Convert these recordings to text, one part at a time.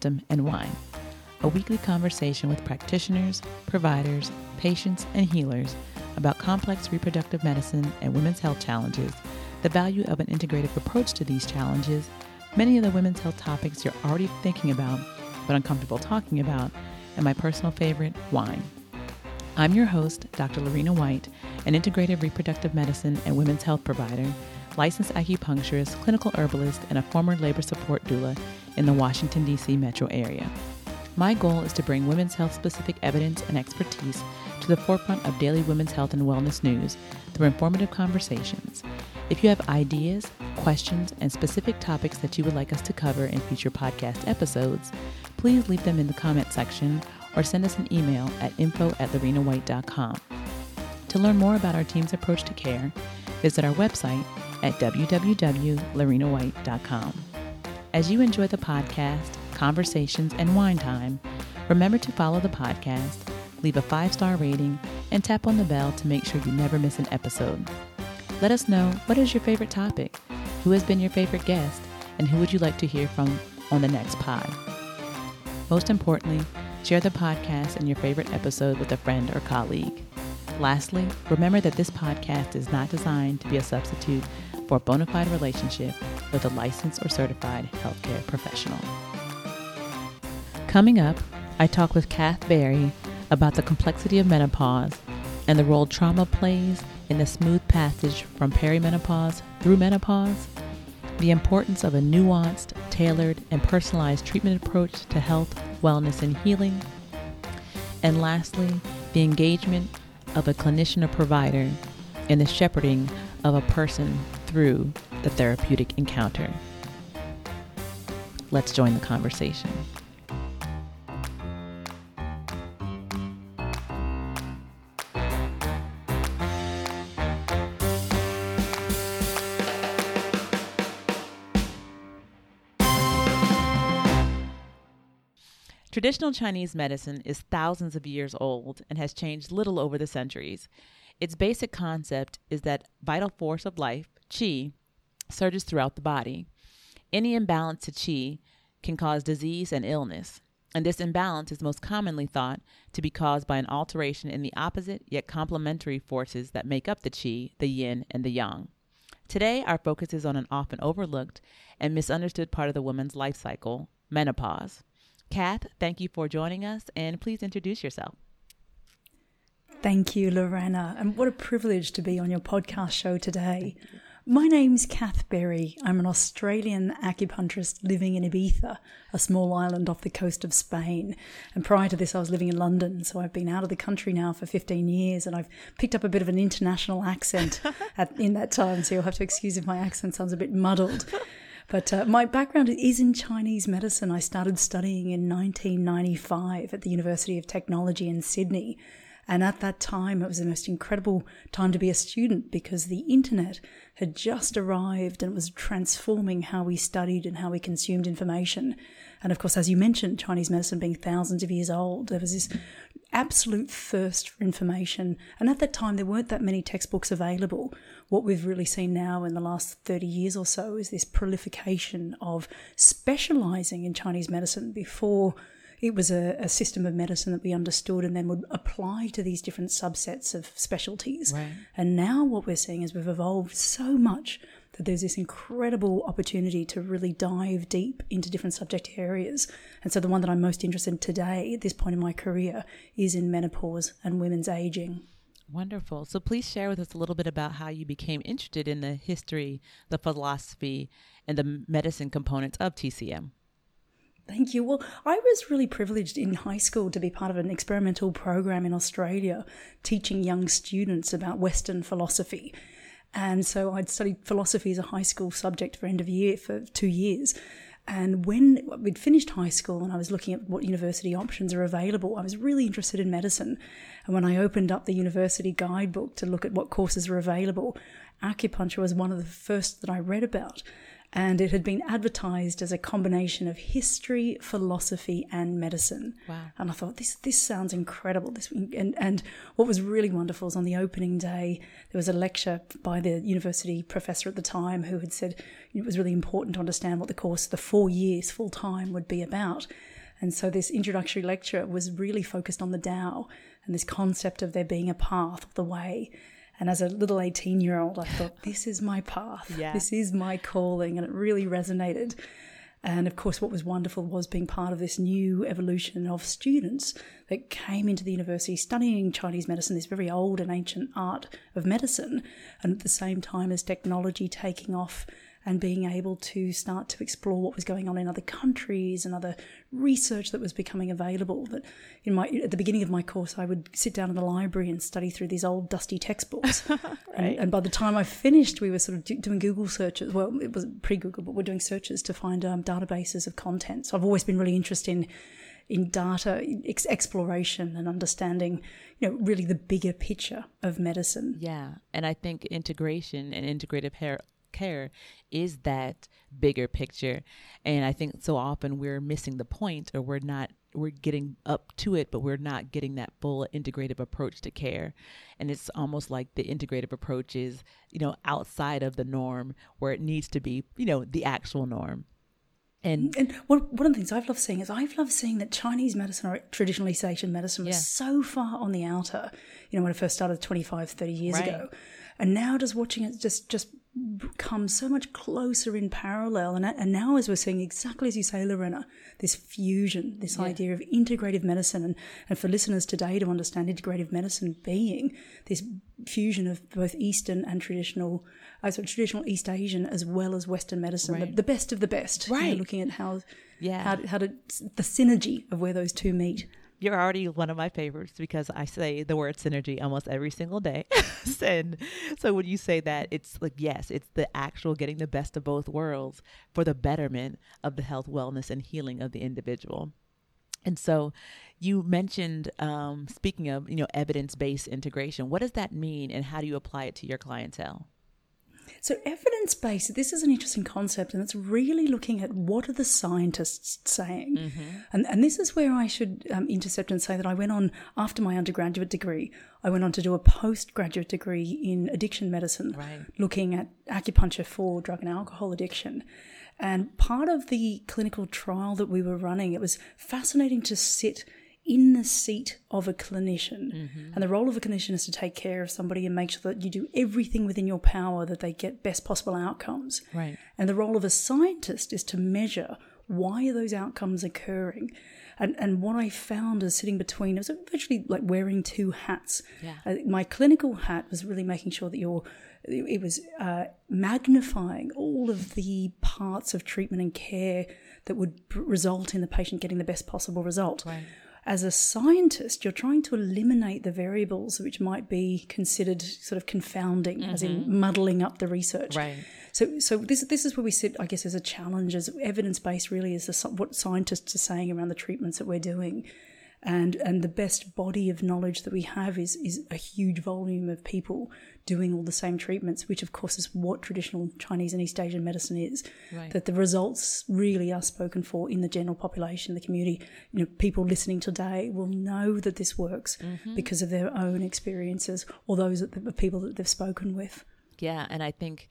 wisdom, and wine. A weekly conversation with practitioners, providers, patients, and healers about complex reproductive medicine and women's health challenges, the value of an integrative approach to these challenges, many of the women's health topics you're already thinking about but uncomfortable talking about, and my personal favorite, wine. I'm your host, Dr. Lorena White, an integrative reproductive medicine and women's health provider, licensed acupuncturist, clinical herbalist, and a former labor support doula in the Washington, D.C. metro area. My goal is to bring women's health specific evidence and expertise to the forefront of daily women's health and wellness news through informative conversations. If you have ideas, questions, and specific topics that you would like us to cover in future podcast episodes, please leave them in the comment section or send us an email at info at lorenawhite.com. To learn more about our team's approach to care, visit our website at www.lorenawhite.com. As you enjoy the podcast, conversations, and wine time, remember to follow the podcast, leave a five star rating, and tap on the bell to make sure you never miss an episode. Let us know what is your favorite topic, who has been your favorite guest, and who would you like to hear from on the next pod. Most importantly, share the podcast and your favorite episode with a friend or colleague. Lastly, remember that this podcast is not designed to be a substitute for a bona fide relationship with a licensed or certified healthcare professional. Coming up, I talk with Kath Berry about the complexity of menopause and the role trauma plays in the smooth passage from perimenopause through menopause, the importance of a nuanced, tailored, and personalized treatment approach to health, wellness, and healing, and lastly, the engagement of a clinician or provider in the shepherding of a person through the therapeutic encounter. Let's join the conversation. Traditional Chinese medicine is thousands of years old and has changed little over the centuries. Its basic concept is that vital force of life, qi, surges throughout the body. Any imbalance to qi can cause disease and illness, and this imbalance is most commonly thought to be caused by an alteration in the opposite yet complementary forces that make up the qi, the yin, and the yang. Today, our focus is on an often overlooked and misunderstood part of the woman's life cycle, menopause. Kath, thank you for joining us, and please introduce yourself. Thank you, Lorena, and what a privilege to be on your podcast show today. My name's Kath Berry. I'm an Australian acupuncturist living in Ibiza, a small island off the coast of Spain. And prior to this, I was living in London, so I've been out of the country now for 15 years, and I've picked up a bit of an international accent at, in that time, so you'll have to excuse if my accent sounds a bit muddled. But uh, my background is in Chinese medicine. I started studying in 1995 at the University of Technology in Sydney. And at that time, it was the most incredible time to be a student because the internet had just arrived and was transforming how we studied and how we consumed information. And of course, as you mentioned, Chinese medicine being thousands of years old, there was this absolute thirst for information. And at that time, there weren't that many textbooks available. What we've really seen now in the last 30 years or so is this proliferation of specializing in Chinese medicine before it was a, a, system of medicine that we understood and then would apply to these different subsets of specialties. Right. And now what we're seeing is we've evolved so much that there's this incredible opportunity to really dive deep into different subject areas. And so the one that I'm most interested in today at this point in my career is in menopause and women's aging. Wonderful. So please share with us a little bit about how you became interested in the history, the philosophy, and the medicine components of TCM. Thank you. Well, I was really privileged in high school to be part of an experimental program in Australia teaching young students about Western philosophy. And so I'd studied philosophy as a high school subject for end of year for two years. And when we'd finished high school and I was looking at what university options are available, I was really interested in medicine. And when I opened up the university guidebook to look at what courses are available, acupuncture was one of the first that I read about. And it had been advertised as a combination of history, philosophy, and medicine. Wow. And I thought this this sounds incredible. This and and what was really wonderful is on the opening day there was a lecture by the university professor at the time who had said it was really important to understand what the course, the four years full time, would be about. And so this introductory lecture was really focused on the Tao and this concept of there being a path, the way. And as a little 18 year old, I thought, this is my path. Yeah. This is my calling. And it really resonated. And of course, what was wonderful was being part of this new evolution of students that came into the university studying Chinese medicine, this very old and ancient art of medicine, and at the same time as technology taking off and being able to start to explore what was going on in other countries and other research that was becoming available. That in my at the beginning of my course, I would sit down in the library and study through these old dusty textbooks. right. and, and, by the time I finished, we were sort of do, doing Google searches. Well, it was pre-Google, but we're doing searches to find um, databases of content. So I've always been really interested in in data ex- exploration and understanding, you know, really the bigger picture of medicine. Yeah, and I think integration and integrative hair care is that bigger picture and i think so often we're missing the point or we're not we're getting up to it but we're not getting that full integrative approach to care and it's almost like the integrative approach is you know outside of the norm where it needs to be you know the actual norm and, and one, one of the things I've loved seeing is I've loved seeing that Chinese medicine or traditional East Asian medicine was Yeah. so far on the outer, you know, when it first started 25, 30 years Right. ago. And now just watching it just, just come so much closer in parallel. And, and now as we're seeing exactly as you say, Lorena, this fusion, this Yeah. idea of integrative medicine and, and for listeners today to understand integrative medicine being this fusion of both Eastern and traditional, uh, so traditional East Asian as well as Western medicine, the, Right. the best of the best. you know, Right. looking at how Yeah. how, how to the synergy of where those two meet. You're already one of my favorites because I say the word synergy almost every single day. and so when you say that, it's like, yes, it's the actual getting the best of both worlds for the betterment of the health, wellness, and healing of the individual. And so you mentioned, um, speaking of, you know, evidence based integration, what does that mean and how do you apply it to your clientele? So evidence based, this is an interesting concept, and it's really looking at what are the scientists saying, and and this is where I should um, intercept and say that I went on after my undergraduate degree, I went on to do a postgraduate degree in addiction medicine, Right. looking at acupuncture for drug and alcohol addiction. And part of the clinical trial that we were running, it was fascinating to sit in the seat of a clinician. And the role of a clinician is to take care of somebody and make sure that you do everything within your power that they get best possible outcomes. Right. And the role of a scientist is to measure why are those outcomes are occurring. And, and what I found is sitting between, it was virtually like wearing two hats. Yeah. Uh, my clinical hat was really making sure that you're, it was uh, magnifying all of the parts of treatment and care that would b- result in the patient getting the best possible result. Right. As a scientist, you're trying to eliminate the variables which might be considered sort of confounding, as in mm-hmm. muddling up the research. Right. So, so this this is where we sit, I guess, as a challenge, as evidence based. Really, is the, what scientists are saying around the treatments that we're doing, and and the best body of knowledge that we have is is a huge volume of people doing all the same treatments, which of course is what traditional Chinese and East Asian medicine is. Right. That the results really are spoken for in the general population, the community. You know, people listening today will know that this works mm-hmm. because of their own experiences or those of the people that they've spoken with. Yeah, and I think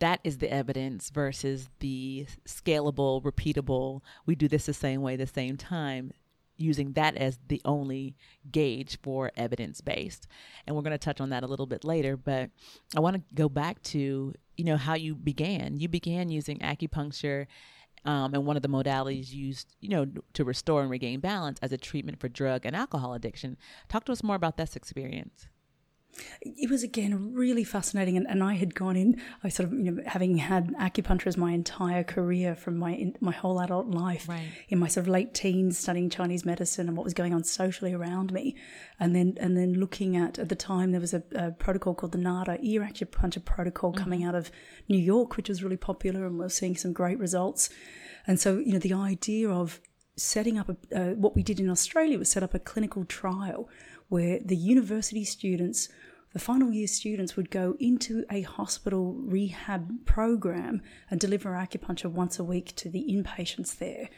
that is the evidence versus the scalable, repeatable, we do this the same way, the same time, using that as the only gauge for evidence based. And we're going to touch on that a little bit later, but I want to go back to, you know, how you began. You began using acupuncture um, and one of the modalities used, you know, to restore and regain balance as a treatment for drug and alcohol addiction. Talk to us more about this experience. It was again really fascinating and, and i had gone in i sort of you know having had acupuncture as my entire career from my in, my whole adult life Right. in my sort of late teens studying chinese medicine and what was going on socially around me and then and then looking at at the time there was a, a protocol called the nada ear acupuncture protocol coming out of new york which was really popular and we we're seeing some great results and so you know the idea of setting up a, uh, what we did in Australia was set up a clinical trial where the university students the final year students would go into a hospital rehab program and deliver acupuncture once a week to the inpatients there.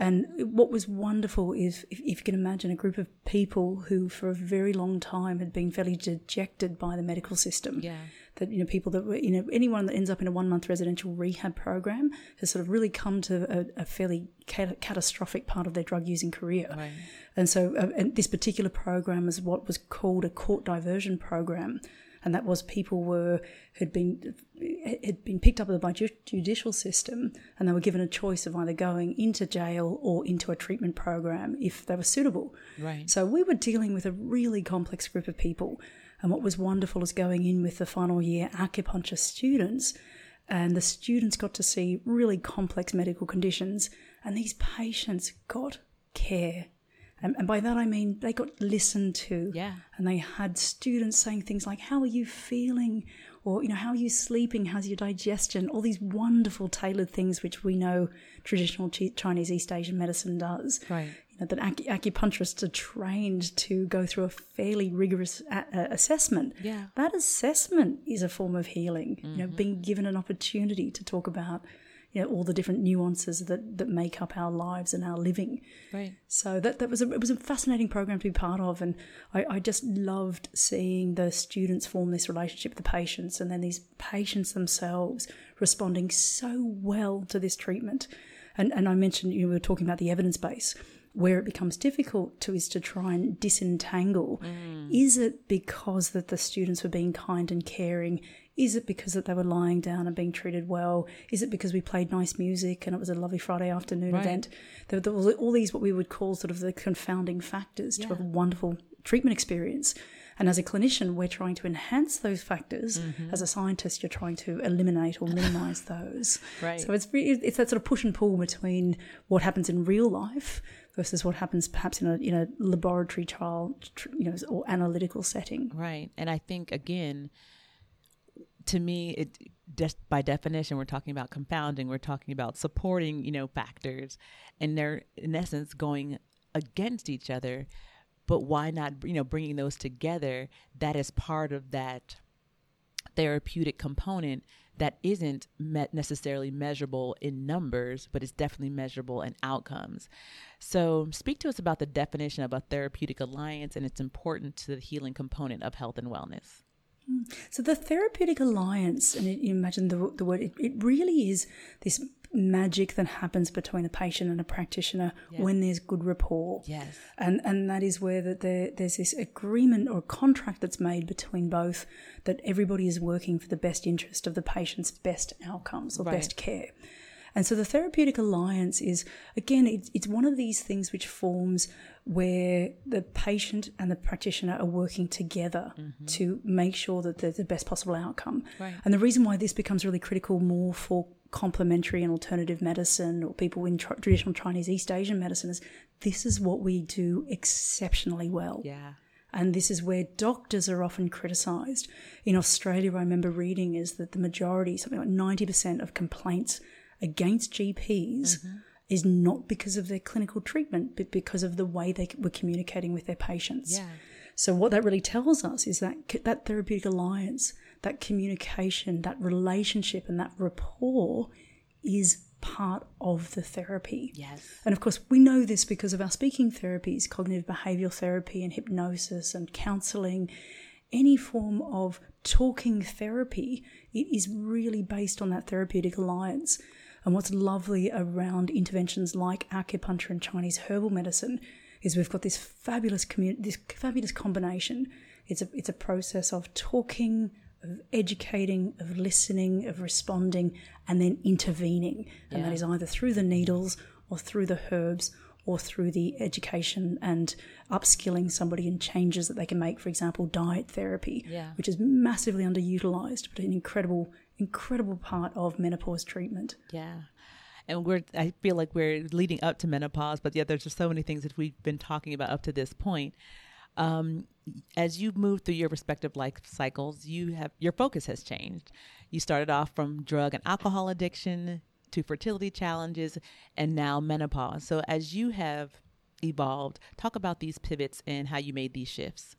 And what was wonderful is if, you can imagine a group of people who, for a very long time, had been fairly dejected by the medical system. Yeah. That you know, people that were you know, anyone that ends up in a one month residential rehab program has sort of really come to a, a fairly cat- catastrophic part of their drug using career. Right. And so, uh, and this particular program is what was called a court diversion program and that was people were had been had been picked up by the judicial system, and they were given a choice of either going into jail or into a treatment program if they were suitable. Right. So we were dealing with a really complex group of people, and what was wonderful is going in with the final year acupuncture students, and the students got to see really complex medical conditions, and these patients got care and, and by that I mean they got listened to. Yeah. And they had students saying things like, How are you feeling? Or, you know, how are you sleeping? How's your digestion? All these wonderful tailored things which we know traditional Chinese East Asian medicine does. Right. Know, that acupuncturists are trained to go through a fairly rigorous a- assessment. Yeah. That assessment is a form of healing. Mm-hmm. You know, being given an opportunity to talk about you know all the different nuances that that make up our lives and our living. Right. So that that was a it was a fascinating program to be part of, and I, I just loved seeing the students form this relationship with the patients, and then these patients themselves responding so well to this treatment. And and I mentioned you know, we were talking about the evidence base where it becomes difficult to is to try and disentangle mm. is it because that the students were being kind and caring is it because that they were lying down and being treated well? Is it because we played nice music and it was a lovely Friday afternoon right. event? There, there, was all these what we would call sort of the confounding factors yeah. to a wonderful treatment experience. And as a clinician, we're trying to enhance those factors. Mm-hmm. As a scientist, you're trying to eliminate or minimize those. right. So it's it's that sort of push and pull between what happens in real life versus what happens perhaps in a in a laboratory trial, you know, or analytical setting. Right. And I think again to me, it just by definition, we're talking about compounding. We're talking about supporting, you know, factors, and they're in essence going against each other. But why not, you know, bringing those together? That is part of that therapeutic component that isn't necessarily measurable in numbers, but it's definitely measurable in outcomes. So, speak to us about the definition of a therapeutic alliance and its importance to the healing component of health and wellness. Hmm. So the therapeutic alliance, and you imagine the, the word, it, it really is this magic that happens between a patient and a practitioner yeah. when there's good rapport. Yes. And and that is where that there, there's this agreement or contract that's made between both that everybody is working for the best interest of the patient's best outcomes or right. best care. And so the therapeutic alliance is, again, it's, it's one of these things which forms where the patient and the practitioner are working together mm-hmm. to make sure that there's the best possible outcome. Right. And the reason why this becomes really critical more for complementary and alternative medicine or people in tra- traditional Chinese East Asian medicine is this is what we do exceptionally well. Yeah. And this is where doctors are often criticised. In Australia, I remember reading is that the majority, something like 90% of complaints against GPs mm-hmm. is not because of their clinical treatment, but because of the way they were communicating with their patients. Yeah. So what that really tells us is that that therapeutic alliance, that communication, that relationship, and that rapport is part of the therapy. Yes. And of course, we know this because of our speaking therapies, cognitive behavioral therapy, and hypnosis and counseling. Any form of talking therapy, it is really based on that therapeutic alliance. And what's lovely around interventions like acupuncture and Chinese herbal medicine is we've got this fabulous commun- this fabulous combination. It's a it's a process of talking, of educating, of listening, of responding, and then intervening. And that is either through the needles or through the herbs or through the education and upskilling somebody in changes that they can make, for example, diet therapy, yeah. which is massively underutilized, but an incredible incredible part of menopause treatment. Yeah. And we're, I feel like we're leading up to menopause, but yeah, there's just so many things that we've been talking about up to this point. Um, as you move through your respective life cycles, you have your focus has changed. You started off from drug and alcohol addiction to fertility challenges, and now menopause. So, as you have evolved, talk about these pivots and how you made these shifts.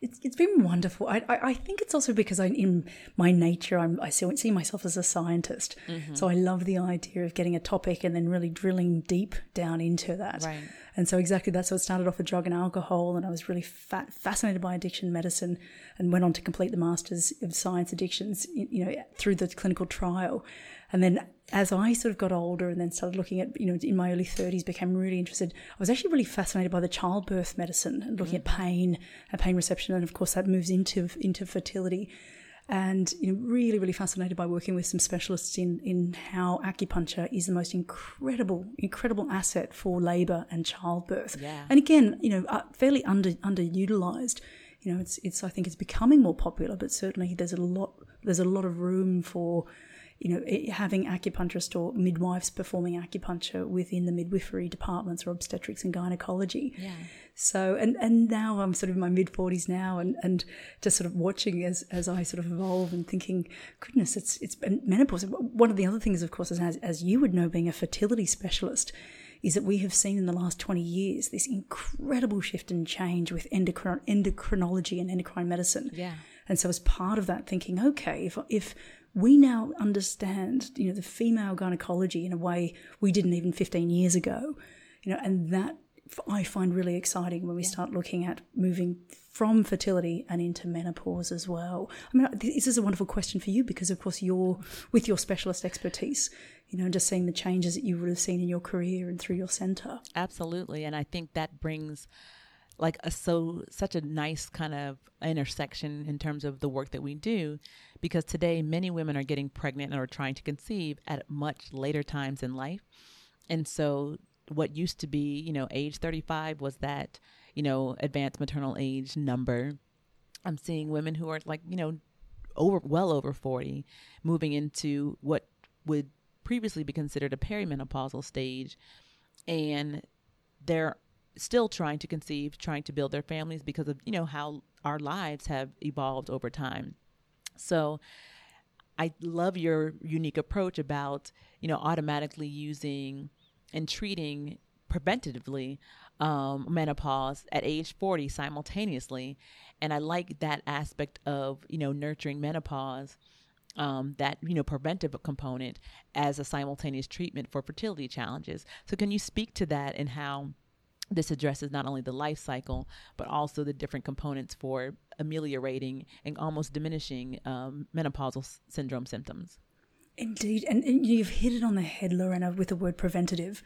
It's, it's been wonderful. I, I, I think it's also because I, in my nature, I'm, I see, see myself as a scientist. Mm-hmm. So I love the idea of getting a topic and then really drilling deep down into that. Right. And so exactly that's what started off with drug and alcohol. And I was really fat, fascinated by addiction medicine and went on to complete the Masters of Science Addictions, you know, through the clinical trial. And then as I sort of got older and then started looking at, you know, in my early 30s, became really interested. I was actually really fascinated by the childbirth medicine and looking mm-hmm. at pain and pain reception. And of course, that moves into, into fertility. And, you know, really, really fascinated by working with some specialists in, in how acupuncture is the most incredible, incredible asset for labor and childbirth. Yeah. And again, you know, uh, fairly under, underutilized. You know, it's, it's, I think it's becoming more popular, but certainly there's a lot, there's a lot of room for, you know, having acupuncturists or midwives performing acupuncture within the midwifery departments or obstetrics and gynecology. Yeah. So, and, and now I'm sort of in my mid 40s now and, and just sort of watching as, as I sort of evolve and thinking, goodness, it's, it's menopause. One of the other things, of course, is as, as you would know, being a fertility specialist, is that we have seen in the last 20 years this incredible shift and change with endocrin- endocrinology and endocrine medicine. Yeah. And so, as part of that, thinking, okay, if, if we now understand, you know, the female gynecology in a way we didn't even 15 years ago, you know, and that I find really exciting when we yeah. start looking at moving from fertility and into menopause as well. I mean, this is a wonderful question for you because, of course, you're with your specialist expertise, you know, just seeing the changes that you would have seen in your career and through your center. Absolutely. And I think that brings like a so such a nice kind of intersection in terms of the work that we do because today many women are getting pregnant or trying to conceive at much later times in life. And so what used to be you know age 35 was that you know advanced maternal age number. I'm seeing women who are like you know over well over 40 moving into what would previously be considered a perimenopausal stage. And they're still trying to conceive, trying to build their families because of, you know, how our lives have evolved over time. So I love your unique approach about, you know, automatically using and treating preventatively um, menopause at age 40 simultaneously. And I like that aspect of, you know, nurturing menopause. Um, that you know preventive component as a simultaneous treatment for fertility challenges. So, can you speak to that and how this addresses not only the life cycle, but also the different components for ameliorating and almost diminishing um, menopausal s- syndrome symptoms. Indeed. And, and, you've hit it on the head, Lorena, with the word preventative.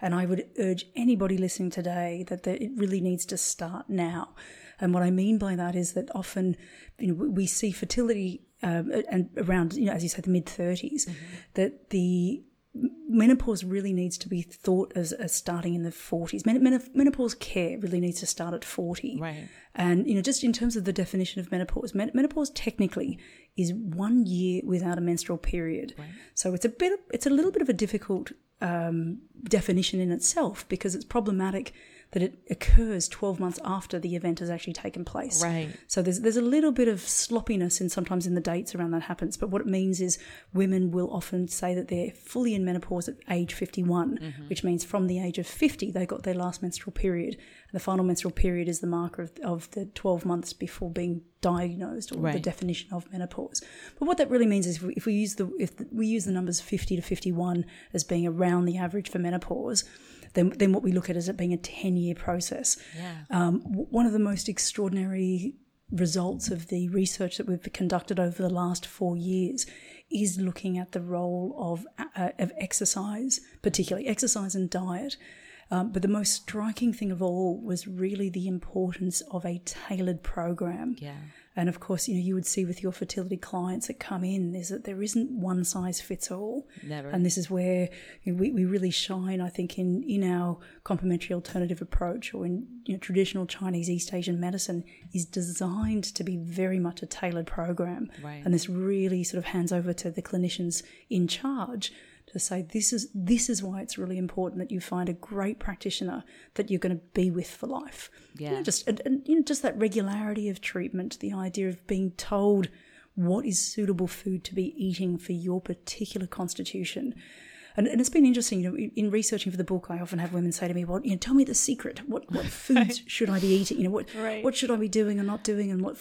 And I would urge anybody listening today that the, it really needs to start now. And what I mean by that is that often you know, we see fertility um, and around, you know, as you say the mid 30s, mm-hmm. that the menopause really needs to be thought as, as starting in the 40s. Men, menopause care really needs to start at 40. Right. And, you know, just in terms of the definition of menopause, men, menopause technically is one year without a menstrual period. Right. So it's a bit, it's a little bit of a difficult um, definition in itself because it's problematic that it occurs 12 months after the event has actually taken place. Right. So there's there's a little bit of sloppiness in sometimes in the dates around that happens. But what it means is women will often say that they're fully in menopause at age 51, mm-hmm. which means from the age of 50 they got their last menstrual period. And the final menstrual period is the marker of, of the 12 months before being diagnosed or right. the definition of menopause. But what that really means is if we, if we use the if we use the numbers 50 to 51 as being around the average for menopause then, then what we look at is it being a 10 year process. Yeah. Um, one of the most extraordinary results of the research that we've conducted over the last four years is looking at the role of, uh, of exercise, particularly exercise and diet. Um, but the most striking thing of all was really the importance of a tailored program. Yeah. And of course, you know, you would see with your fertility clients that come in is that there isn't one size fits all. Never. And this is where you know, we, we really shine, I think, in, in our complementary alternative approach or in you know, traditional Chinese East Asian medicine is designed to be very much a tailored program. Right. And this really sort of hands over to the clinicians in charge to say this is this is why it's really important that you find a great practitioner that you're going to be with for life. Yeah, you know, just and, and, you know just that regularity of treatment, the idea of being told what is suitable food to be eating for your particular constitution. And, and it's been interesting, you know, in, in researching for the book, I often have women say to me, "Well, you know, tell me the secret. What what foods should I be eating? You know, what Right. what should I be doing and not doing, and what?"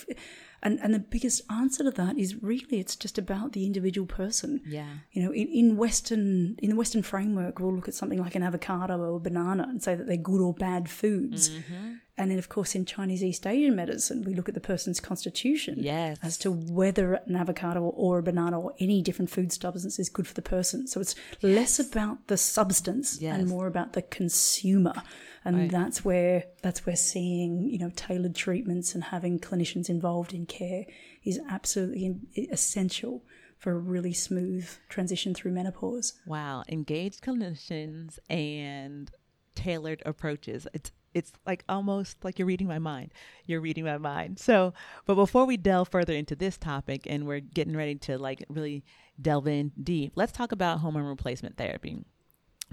And and the biggest answer to that is really it's just about the individual person. Yeah. You know, in, in Western in the Western framework, we'll look at something like an avocado or a banana and say that they're good or bad foods. Mm-hmm. And then, of course, in Chinese East Asian medicine, we look at the person's constitution Yes. as to whether an avocado or a banana or any different food substance is good for the person. So it's less about the substance Yes. and more about the consumer. And Right. that's where that's where seeing you know tailored treatments and having clinicians involved in care is absolutely essential for a really smooth transition through menopause. Wow, engaged clinicians and tailored approaches. It's it's like almost like you're reading my mind. You're reading my mind. So, but before we delve further into this topic and we're getting ready to like really delve in deep, let's talk about hormone replacement therapy.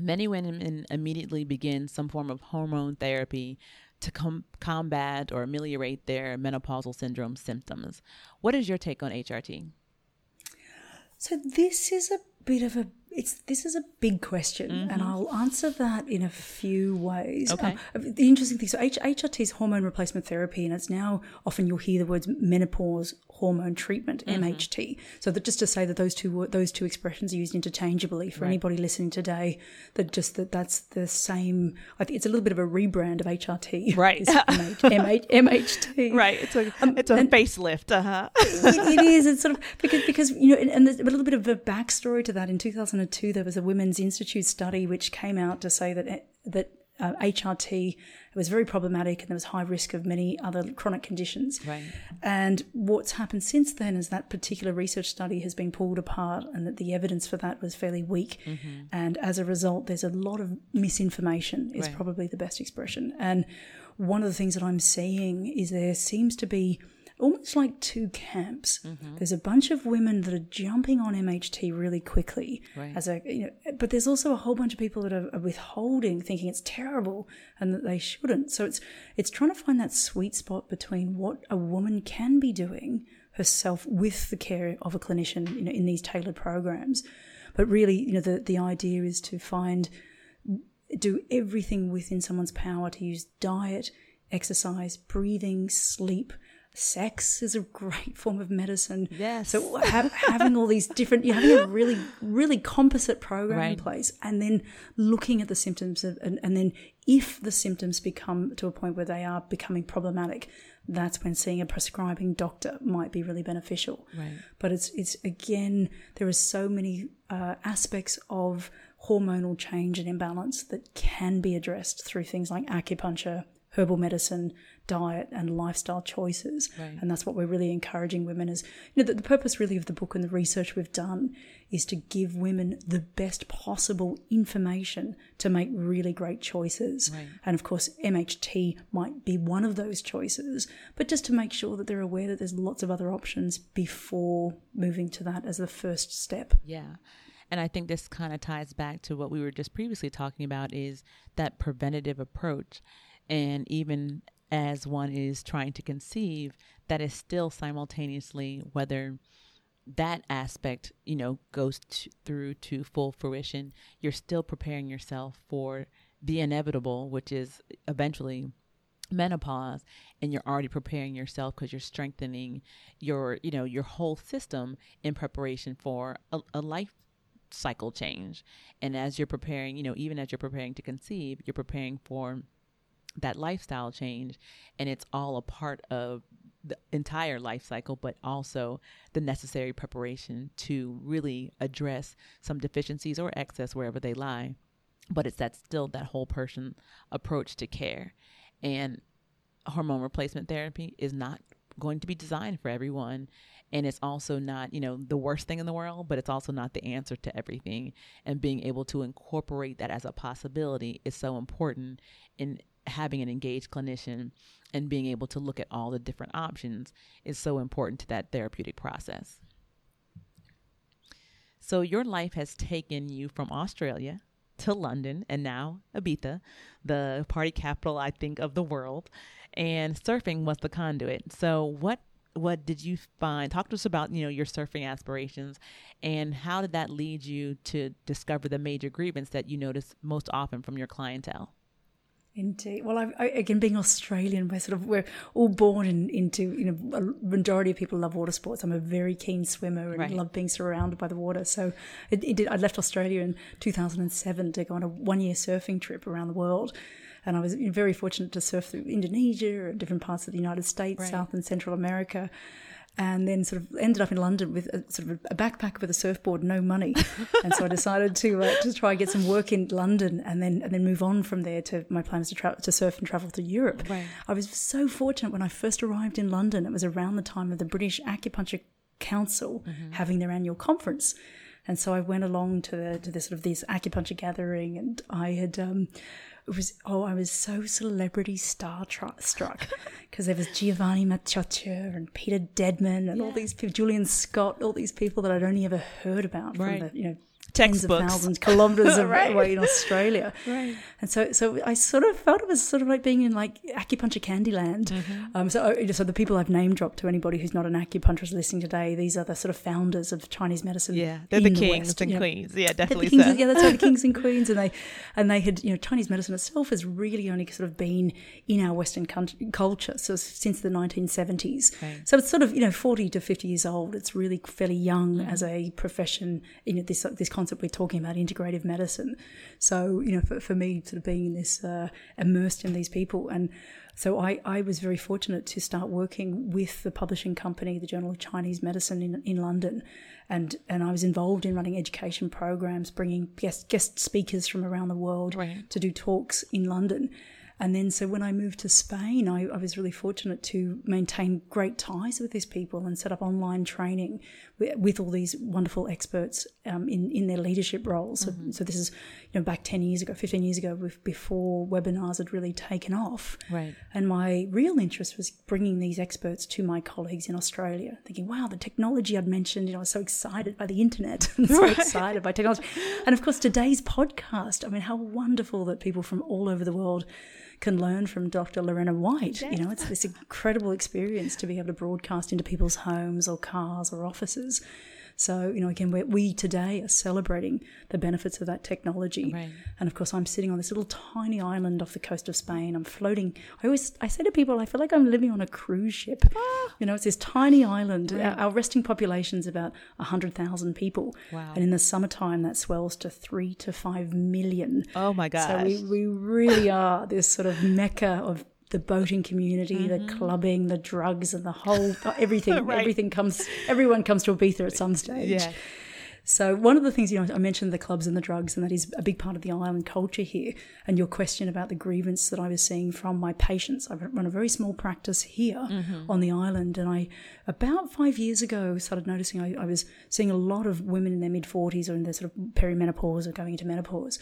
Many women immediately begin some form of hormone therapy to com- combat or ameliorate their menopausal syndrome symptoms. What is your take on HRT? So this is a bit of a it's this is a big question, and I'll answer that in a few ways. Okay. Um, the interesting thing, so H- HRT is hormone replacement therapy, and it's now often you'll hear the words menopause hormone treatment (MHT). So that just to say that those two those two expressions are used interchangeably for anybody listening today, that just that that's the same. I think it's a little bit of a rebrand of HRT, Right. MH, MH, MHT, Right, it's a it's a facelift. Uh huh. it, it is. It's sort of because because you know, and, and there's a little bit of a backstory to that. In 2002, there was a Women's Institute study which came out to say that that uh, HRT was very problematic and there was high risk of many other chronic conditions. Right. And what's happened since then is that particular research study has been pulled apart and that the evidence for that was fairly weak. And as a result, there's a lot of misinformation, is Right. probably the best expression. And one of the things that I'm seeing is there seems to be almost like two camps. Mm-hmm. There's a bunch of women that are jumping on MHT really quickly Right. as a you know, but there's also a whole bunch of people that are, are withholding, thinking it's terrible and that they shouldn't. So it's it's trying to find that sweet spot between what a woman can be doing herself with the care of a clinician, you know, in these tailored programs. But really, you know, the the idea is to find do everything within someone's power to use diet, exercise, breathing, sleep. Sex is a great form of medicine. Yes. So ha- having all these different, you're having a really, really composite program in place, and then looking at the symptoms, of, and, and then if the symptoms become to a point where they are becoming problematic, that's when seeing a prescribing doctor might be really beneficial. Right. But it's it's again, there are so many uh, aspects of hormonal change and imbalance that can be addressed through things like acupuncture, herbal medicine, diet, and lifestyle choices. Right. And that's what we're really encouraging women is, you know, the, the purpose really of the book and the research we've done is to give women the best possible information to make really great choices. Right. And of course, MHT might be one of those choices, but just to make sure that they're aware that there's lots of other options before moving to that as the first step. Yeah. And I think this kind of ties back to what we were just previously talking about is that preventative approach. And even as one is trying to conceive, that is still simultaneously whether that aspect, you know, goes through to full fruition, you're still preparing yourself for the inevitable, which is eventually menopause and you're already preparing yourself because you're strengthening your you know your whole system in preparation for a, a life cycle change. And as you're preparing you know even as you're preparing to conceive you're preparing for that lifestyle change and it's all a part of the entire life cycle but also the necessary preparation to really address some deficiencies or excess wherever they lie. But it's that still that whole person approach to care. And hormone replacement therapy is not going to be designed for everyone and it's also not you know the worst thing in the world but it's also not the answer to everything. And being able to incorporate that as a possibility is so important in having an engaged clinician and being able to look at all the different options is so important to that therapeutic process so your life has taken you from Australia to London and now Ibiza, the party capital I think of the world, and surfing was the conduit. So what what did you find? Talk to us about you know your surfing aspirations, and how did that lead you to discover the major grievance that you notice most often from your clientele? Indeed. Well, I, I, again, being Australian, we're sort of we're all born in, into you know a majority of people love water sports. I'm a very keen swimmer and Right. love being surrounded by the water. So it, it did. I left Australia in 2007 to go on a one year surfing trip around the world. And I was very fortunate to surf through Indonesia and different parts of the United States, Right. South and Central America. And then sort of ended up in London with a, sort of a backpack with a surfboard, no money, and so I decided to uh, to try and get some work in London, and then and then move on from there to my plans to tra- to surf and travel to Europe. Right. I was so fortunate when I first arrived in London. It was around the time of the British Acupuncture Council having their annual conference. And so I went along to the to this sort of this acupuncture gathering, and I had um, it was oh I was so celebrity star tr- struck because there was Giovanni Maciocia and Peter Deadman and all these people, Julian Scott, all these people that I'd only ever heard about Right. from the you know tens of Textbooks. thousands kilometers Right. away in Australia. Right. And so, so I sort of felt it was sort of like being in like acupuncture candyland. Mm-hmm. Um, so, uh, so the people I've name dropped to anybody who's not an acupuncturist listening today, these are the sort of founders of Chinese medicine. Yeah, they're the in kings West, and you know. queens. Yeah, definitely the kings, so. yeah, that's right, the kings and queens, and they and they had you know Chinese medicine itself has really only sort of been in our Western country, culture so since the 1970s. Right. So it's sort of you know 40 to 50 years old. It's really fairly young Mm-hmm. as a profession. You know this this concept we're talking about integrative medicine. So you know for, for me sort of being in this uh, immersed in these people and. So I, I was very fortunate to start working with the publishing company, the Journal of Chinese Medicine in, in London, and and I was involved in running education programs, bringing guest guest speakers from around the world Right. to do talks in London. And then, so when I moved to Spain, I, I was really fortunate to maintain great ties with these people and set up online training with, all these wonderful experts um, in in their leadership roles. So, so this is, you know, back ten years ago, fifteen years ago, before webinars had really taken off. Right. And my real interest was bringing these experts to my colleagues in Australia, thinking, wow, the technology I'd mentioned, you know, I was so excited by the internet and so excited by technology. And of course, today's podcast, I mean, how wonderful that people from all over the world can learn from Dr. Lorena White. You know, it's this incredible experience to be able to broadcast into people's homes or cars or offices. So, you know, again, we we today are celebrating the benefits of that technology. Right. And of course, I'm sitting on this little tiny island off the coast of Spain. I'm floating. I always I say to people, I feel like I'm living on a cruise ship. Ah. You know, it's this tiny island. Our, our resting is about hundred thousand people. Wow. And in the summertime, that swells to three to five million. Oh my gosh. So we, we really are this sort of mecca of the boating community, the clubbing, the drugs, and the whole everything. Mm-hmm. Right. Everything comes. Everyone comes to Ibiza at some stage. yeah. So one of the things, you know, I mentioned the clubs and the drugs, and that is a big part of the island culture here. And your question about the grievance that I was seeing from my patients. I run a very small practice here on the island, and I about five years ago started noticing I, I was seeing a lot of women in their mid forties or in their sort of perimenopause or going into menopause.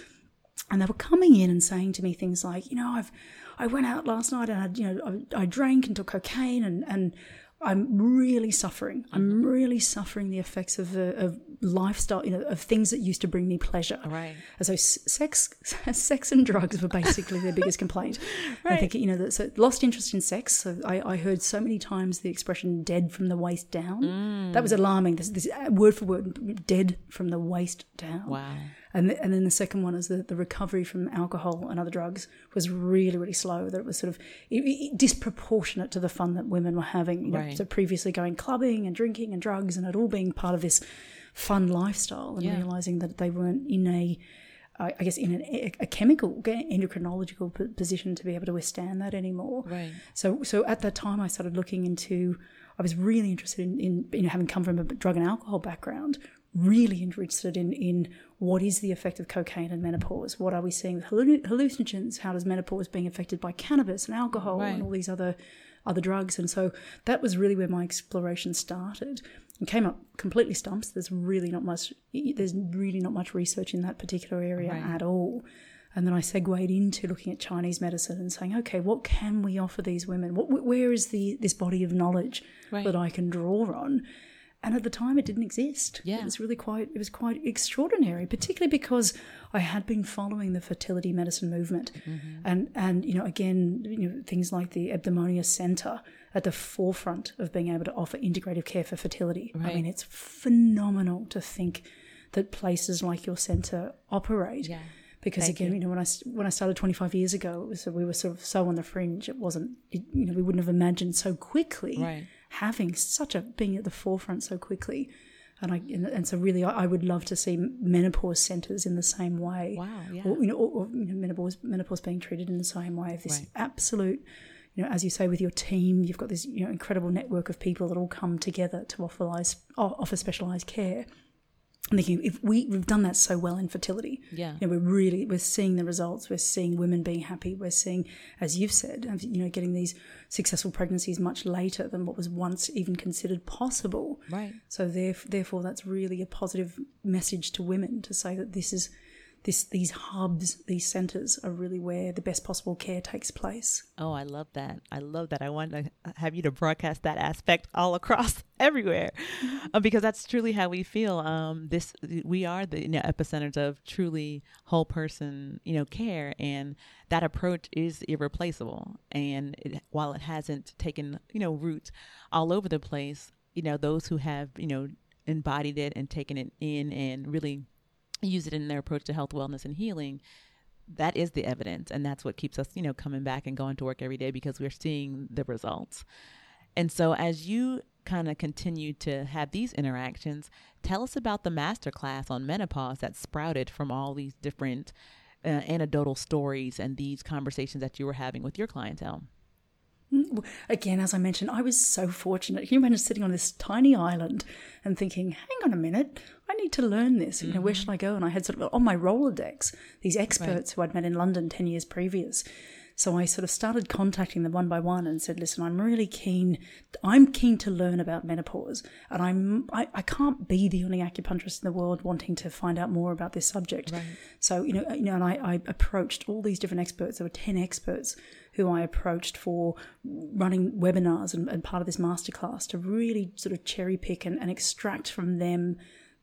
And they were coming in and saying to me things like, you know, I've, I went out last night and I, you know, I, I drank and took cocaine and, and I'm really suffering. I'm really suffering the effects of, uh, of lifestyle, you know, of things that used to bring me pleasure. Right. And so sex, sex and drugs were basically their biggest complaint. Right. I think, you know, that, so lost interest in sex. So I, I heard so many times the expression dead from the waist down. That was alarming. This, this uh, word for word, dead from the waist down. Wow. And, th- and then the second one is that the recovery from alcohol and other drugs was really, really slow. That it was sort of it, it- disproportionate to the fun that women were having. You know, Right. So previously going clubbing and drinking and drugs and it all being part of this fun lifestyle and Yeah. realizing that they weren't in a I guess, in an, a, a chemical, endocrinological position to be able to withstand that anymore. Right. So, so at that time, I started looking into. I was really interested in, in you know having come from a drug and alcohol background, really interested in in what is the effect of cocaine and menopause. What are we seeing with hallucinogens? How does menopause being affected by cannabis and alcohol Right. and all these other other drugs? And so that was really where my exploration started. And came up completely stumps. There's really not much. There's really not much research in that particular area Right. at all. And then I segued into looking at Chinese medicine and saying, okay, what can we offer these women? What, where is the this body of knowledge Right. that I can draw on? And at the time it didn't exist. Yeah. it was really quite it was quite extraordinary, particularly because I had been following the fertility medicine movement, Mm-hmm. and and you know again you know things like the Abdomonia Centre at the forefront of being able to offer integrative care for fertility. I mean, it's phenomenal to think that places like your centre operate. Yeah. Because Thank again, you. you. know, when I when I started 25 years ago, it was we were sort of so on the fringe. It wasn't, it, you know, we wouldn't have imagined so quickly Right. Having such a being at the forefront so quickly. And I and, and so really, I, I would love to see menopause centres in the same way. Wow, yeah. Or you know, or, or, you know, menopause menopause being treated in the same way. Of this Right. absolute, you know, as you say, with your team, you've got this you know incredible network of people that all come together to offer offer specialised care. I'm thinking if we we've done that so well in fertility, Yeah. you know, we're really we're seeing the results. We're seeing women being happy. We're seeing, as you've said, you know, getting these successful pregnancies much later than what was once even considered possible. Right. So theref- therefore, that's really a positive message to women to say that this is this these hubs, these centres are really where the best possible care takes place. Oh, I love that. I love that. I want to have you to broadcast that aspect all across everywhere, uh, because that's truly how we feel. Um, this we are the you know, epicenters of truly whole person, you know, care, and that approach is irreplaceable. And it, while it hasn't taken you know root all over the place, you know, those who have you know embodied it and taken it in and really use it in their approach to health, wellness, and healing that is the evidence. And that's what keeps us you know coming back and going to work every day because we're seeing the results. And so as you kind of continue to have these interactions tell us about the master class on menopause that sprouted from all these different uh, anecdotal stories and these conversations that you were having with your clientele Mm, again, as I mentioned, I was so fortunate. Can you imagine sitting on this tiny island and thinking, hang on a minute, I need to learn this. You know, where mm. should I go? And I had sort of on my Rolodex these experts who I'd met in London 10 years previous. So I sort of started contacting them one by one and said, listen, I'm really keen. I'm keen to learn about menopause. And I'm, I, I can't be the only acupuncturist in the world wanting to find out more about this subject. So, you know, you know, and I, I approached all these different experts. There were 10 experts who I approached for running webinars and, and part of this masterclass to really sort of cherry pick and, and extract from them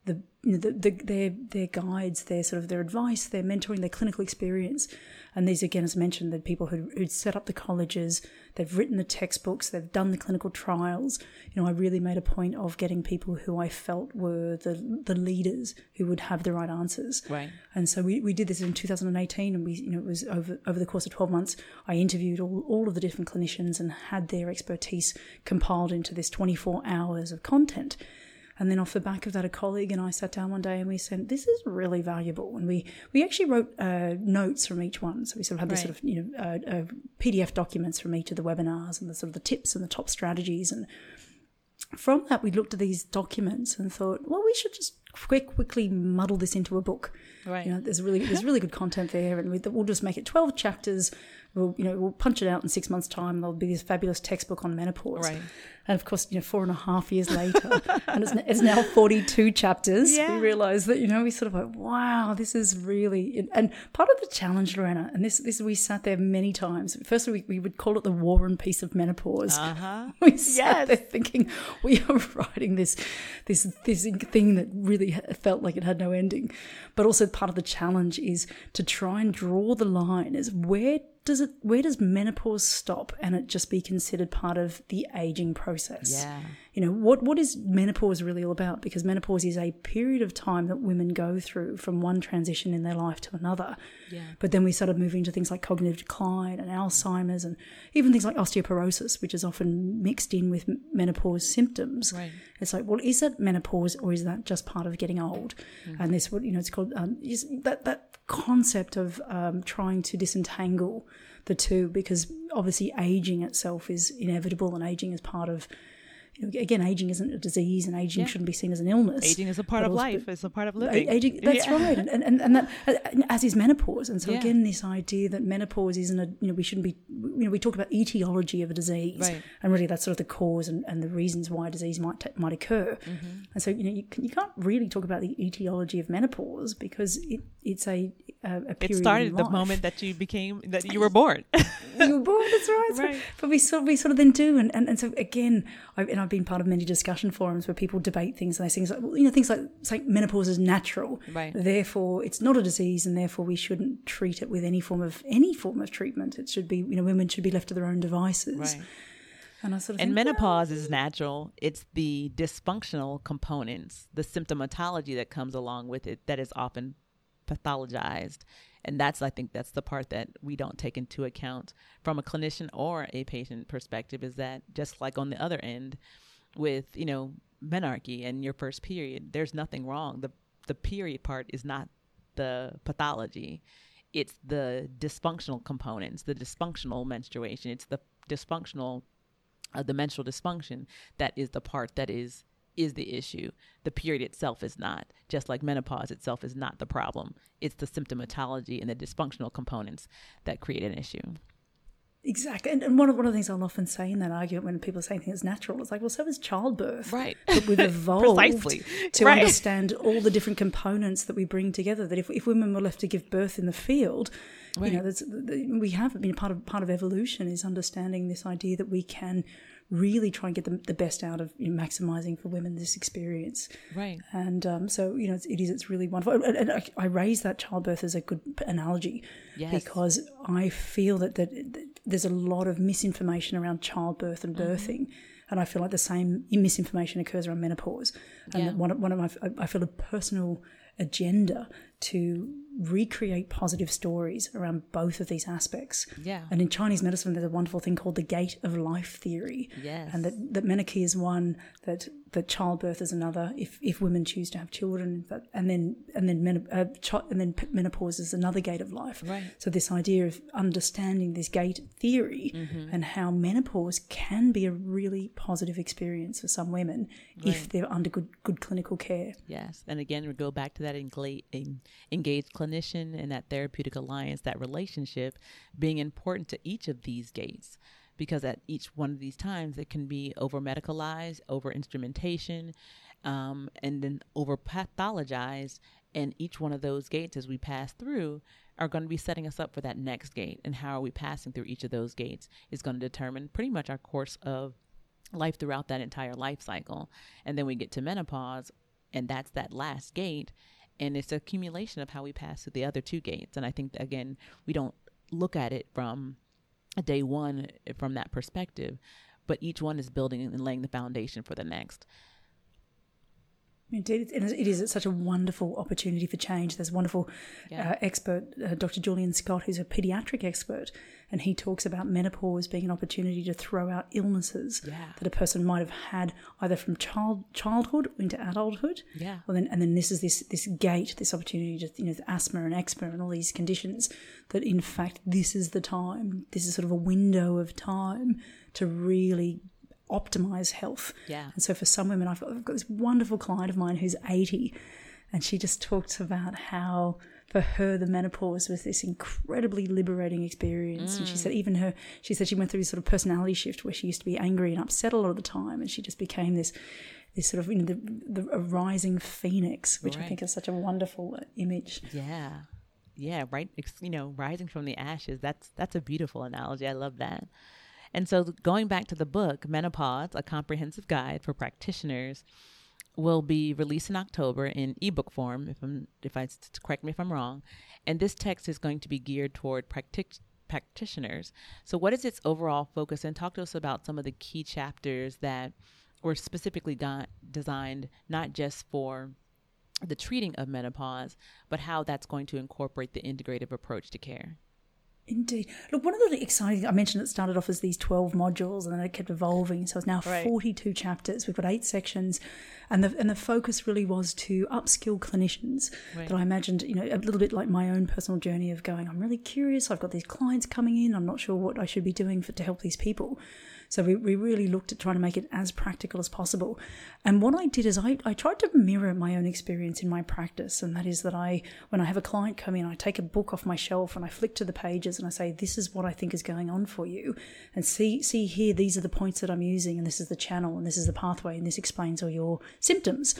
the, the, the their their guides, their sort of their advice, their mentoring, their clinical experience. And these again, as mentioned, the people who who'd set up the colleges, they've written the textbooks, they've done the clinical trials. You know, I really made a point of getting people who I felt were the the leaders who would have the right answers. Right. And so we, we did this in 2018, and we you know it was over over the course of 12 months. I interviewed all, all of the different clinicians and had their expertise compiled into this 24 hours of content. And then off the back of that, a colleague and I sat down one day and we said, "This is really valuable." And we we actually wrote uh, notes from each one. So we sort of had this Right. sort of you know uh, uh, PDF documents from each of the webinars and the sort of the tips and the top strategies and from that, we looked at these documents and thought, well, we should just quick, quickly muddle this into a book. Right. You know, there's really there's really good content there, and we, we'll just make it 12 chapters. We'll you know we'll punch it out in six months' time. There'll be this fabulous textbook on menopause. Right. And of course, you know, four and a half years later, and it's, it's now 42 chapters. Yeah. We realise that you know we sort of like, wow, this is really. And part of the challenge, Lorena, and this this we sat there many times. First, we, we would call it the War and Peace of Menopause. Uh huh. We sat Yes. there thinking we are writing this, this, this thing that really felt like it had no ending. But also part of the challenge is to try and draw the line as where does it, where does menopause stop and it just be considered part of the aging process? Yeah. You know, what, what is menopause really all about? Because menopause is a period of time that women go through from one transition in their life to another. Yeah. But then we started moving to things like cognitive decline and Alzheimer's and even things like osteoporosis, which is often mixed in with menopause symptoms. Right. It's like, well, is that menopause or is that just part of getting old? Mm-hmm. And this, what you know, it's called um, is that that concept of um, trying to disentangle the two, because obviously aging itself is inevitable, and aging is part of. You know, again, aging isn't a disease, and aging Yeah. shouldn't be seen as an illness. Aging is a part of also- life. It's a part of living. Aging, that's Yeah. right, and, and and that uh, as is menopause. And so Yeah. again, this idea that menopause isn't a you know we shouldn't be you know we talk about etiology of a disease, Right. and really that's sort of the cause and, and the reasons why a disease might t- might occur. Mm-hmm. And so you know you, can, you can't really talk about the etiology of menopause because it it's a a, a It started the moment that you became that you were born. you were born. That's right. right. But we sort we sort of then do, and, and, and so again, I, and I've been part of many discussion forums where people debate things, and they say things like, you know, things like say menopause is natural, Right. Therefore, it's not a disease, and therefore we shouldn't treat it with any form of any form of treatment. It should be, you know, women should be left to their own devices. right. And I sort of And think, menopause is natural. It's the dysfunctional components, the symptomatology that comes along with it that is often pathologized. And that's, I think, that's the part that we don't take into account from a clinician or a patient perspective is that just like on the other end with, you know, menarche and your first period, there's nothing wrong. The, the period part is not the pathology. It's the dysfunctional components, the dysfunctional menstruation. It's the dysfunctional uh, the menstrual dysfunction that is the part that is is the issue the period itself is not just like menopause itself is not the problem it's the symptomatology and the dysfunctional components that create an issue Exactly. And, and one, of, one of the things I'll often say in that argument when people say things natural, it's like, well, so is childbirth. Right. But we've evolved Precisely. to Right. understand all the different components that we bring together. That if, if women were left to give birth in the field, Right. you know, that's, we have been part of part of evolution is understanding this idea that we can really try and get the, the best out of you know, maximizing for women this experience. right And um, so, you know, it's, it is, it's really wonderful. And, and I, I raise that childbirth as a good analogy Yes. because I feel that, that, that there's a lot of misinformation around childbirth and Mm-hmm. birthing. And I feel like the same misinformation occurs around menopause. And Yeah. one, of- one of my, I feel a personal agenda to recreate positive stories around both of these aspects. Yeah. And in Chinese medicine, there's a wonderful thing called the gate of life theory. Yes. And that, that menarche is one, that that childbirth is another. If if women choose to have children, that, and then and then men, uh, chi- and then menopause is another gate of life. Right. So this idea of understanding this gate theory Mm-hmm. and how menopause can be a really positive experience for some women if they're under good good clinical care. Yes. And again, we go back to that engla- engaged clinician and that therapeutic alliance, that relationship being important to each of these gates. Because at each one of these times, it can be over medicalized, over instrumentation, um, and then over pathologized. And each one of those gates, as we pass through, are going to be setting us up for that next gate. And how are we passing through each of those gates is going to determine pretty much our course of life throughout that entire life cycle. And then we get to menopause, and that's that last gate. And it's accumulation of how we pass through the other two gates. And I think, again, we don't look at it from day one from that perspective, but each one is building and laying the foundation for the next. Indeed, it is, it is such a wonderful opportunity for change. There's wonderful Yeah. uh, expert, uh, Dr. Julian Scott, who's a pediatric expert, and he talks about menopause being an opportunity to throw out illnesses Yeah. that a person might have had either from child childhood into adulthood. Yeah. Well, then, and then this is this this gate, this opportunity to you know asthma and eczema and all these conditions that in fact this is the time. This is sort of a window of time to really optimize health. Yeah. And so for some women, I've got, I've got this wonderful client of mine who's 80, and she just talks about how for her the menopause was this incredibly liberating experience. And she mm. said even her, she said she went through this sort of personality shift where she used to be angry and upset a lot of the time, and she just became this. This sort of you know the, the a rising phoenix, which I think is such a wonderful image. Yeah. Yeah, right. You know, rising from the ashes. That's that's a beautiful analogy. I love that. And so going back to the book, Menopause, a comprehensive guide for practitioners, will be released in October in ebook form. If I'm, if I correct me if I'm wrong, and this text is going to be geared toward practic- practitioners. So, what is its overall focus? And talk to us about some of the key chapters that were specifically designed not just for the treating of menopause, but how that's going to incorporate the integrative approach to care. Indeed. Look, one of the exciting, I mentioned it started off as these 12 modules and then it kept evolving. So it's now Right. 42 chapters. We've got eight sections. And the, and the focus really was to upskill clinicians Right. that I imagined, you know, a little bit like my own personal journey of going, I'm really curious. I've got these clients coming in. I'm not sure what I should be doing for, to help these people. So we, we really looked at trying to make it as practical as possible. And what I did is I, I tried to mirror my own experience in my practice. And that is that I, when I have a client come in, I take a book off my shelf and I flick to the pages and I say, this is what I think is going on for you. And see, see here, these are the points that I'm using and this is the channel and this is the pathway and this explains all your symptoms.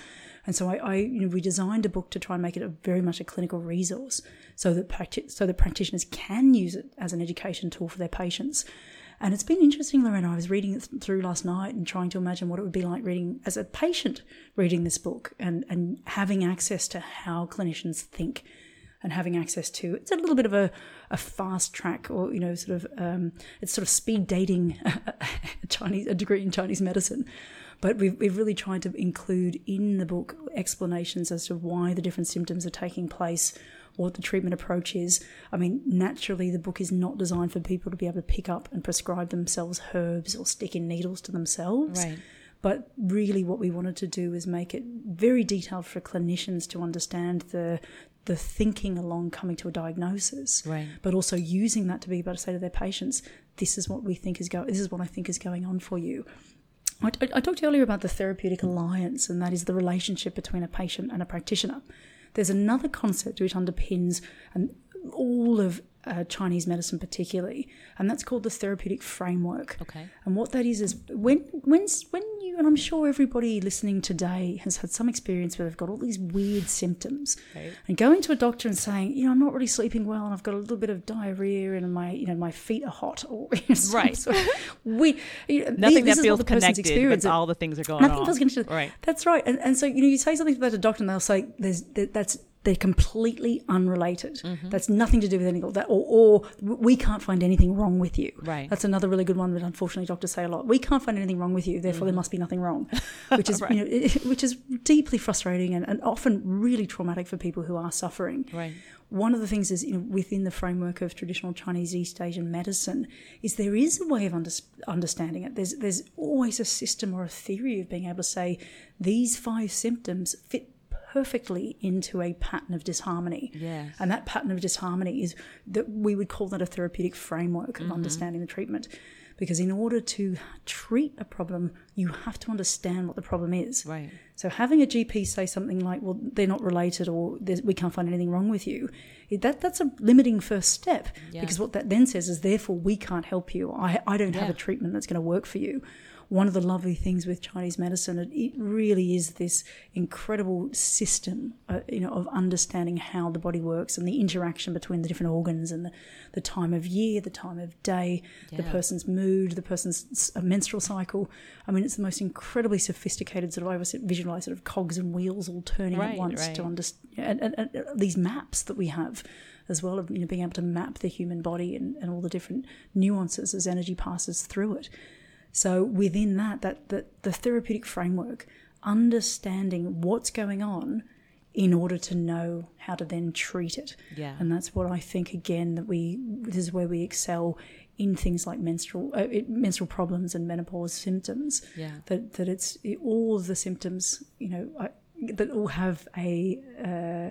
And so I, I you know, we designed a book to try and make it a very much a clinical resource so that, practi- so that practitioners can use it as an education tool for their patients. And it's been interesting, Lorena. I was reading it through last night and trying to imagine what it would be like reading as a patient reading this book and, and having access to how clinicians think and having access to it's a little bit of a, a fast track or you know sort of um, it's sort of speed dating a Chinese a degree in Chinese medicine but we've, we've really tried to include in the book explanations as to why the different symptoms are taking place what the treatment approach is. I mean, naturally, the book is not designed for people to be able to pick up and prescribe themselves herbs or stick in needles to themselves. Right. But really, what we wanted to do is make it very detailed for clinicians to understand the the thinking along coming to a diagnosis, Right. but also using that to be able to say to their patients, "This is what we think is going. This is what I think is going on for you." I, I, I talked earlier about the therapeutic alliance, and that is the relationship between a patient and a practitioner. There's another concept which underpins and all of uh, Chinese medicine, particularly, and that's called the therapeutic framework. Okay. And what that is is when when when you and I'm sure everybody listening today has had some experience where they've got all these weird symptoms, Right. and going to a doctor and saying, you know, I'm not really sleeping well, and I've got a little bit of diarrhea, and my you know my feet are hot, or you know, Right. sort of- we you know, Nothing this that feels the connected, experience but all the things are going Nothing on. feels connected. Right. That's right. And, and so, you know, you say something to a doctor and they'll say there's that, that's they're completely unrelated. Mm-hmm. That's nothing to do with anything that, or, or we can't find anything wrong with you. Right. That's another really good one that unfortunately doctors say a lot. We can't find anything wrong with you, therefore there must be nothing wrong, which is you know, it, which is deeply frustrating and, and often really traumatic for people who are suffering. Right. One of the things is, you know, within the framework of traditional Chinese East Asian medicine, is there is a way of under, understanding it. There's there's always a system or a theory of being able to say these five symptoms fit perfectly into a pattern of disharmony. Yes. And that pattern of disharmony is that we would call that a therapeutic framework Mm-hmm. of understanding the treatment. Because in order to treat a problem, you have to understand what the problem is. Right. So having a GP say something like, "Well, they're not related," or "We can't find anything wrong with you," that that's a limiting first step. Yeah. Because what that then says is, therefore, we can't help you. I I don't have a treatment that's going to work for you. One of the lovely things with Chinese medicine, it, it really is this incredible system, uh, you know, of understanding how the body works and the interaction between the different organs and the, the time of year, the time of day, the person's mood, the person's uh, menstrual cycle. I mean, it's the most incredibly sophisticated sort of I always visualize sort of cogs and wheels all turning Right, at once right. to understand and, and, and these maps that we have as well of you know being able to map the human body and, and all the different nuances as energy passes through it. So within that, that the, the therapeutic framework, understanding what's going on in order to know how to then treat it. Yeah. And that's what I think again that we this is where we excel in things like menstrual uh, it- menstrual problems and menopause symptoms. Yeah. That that it's it, all of the symptoms, you know, I, that all have a uh,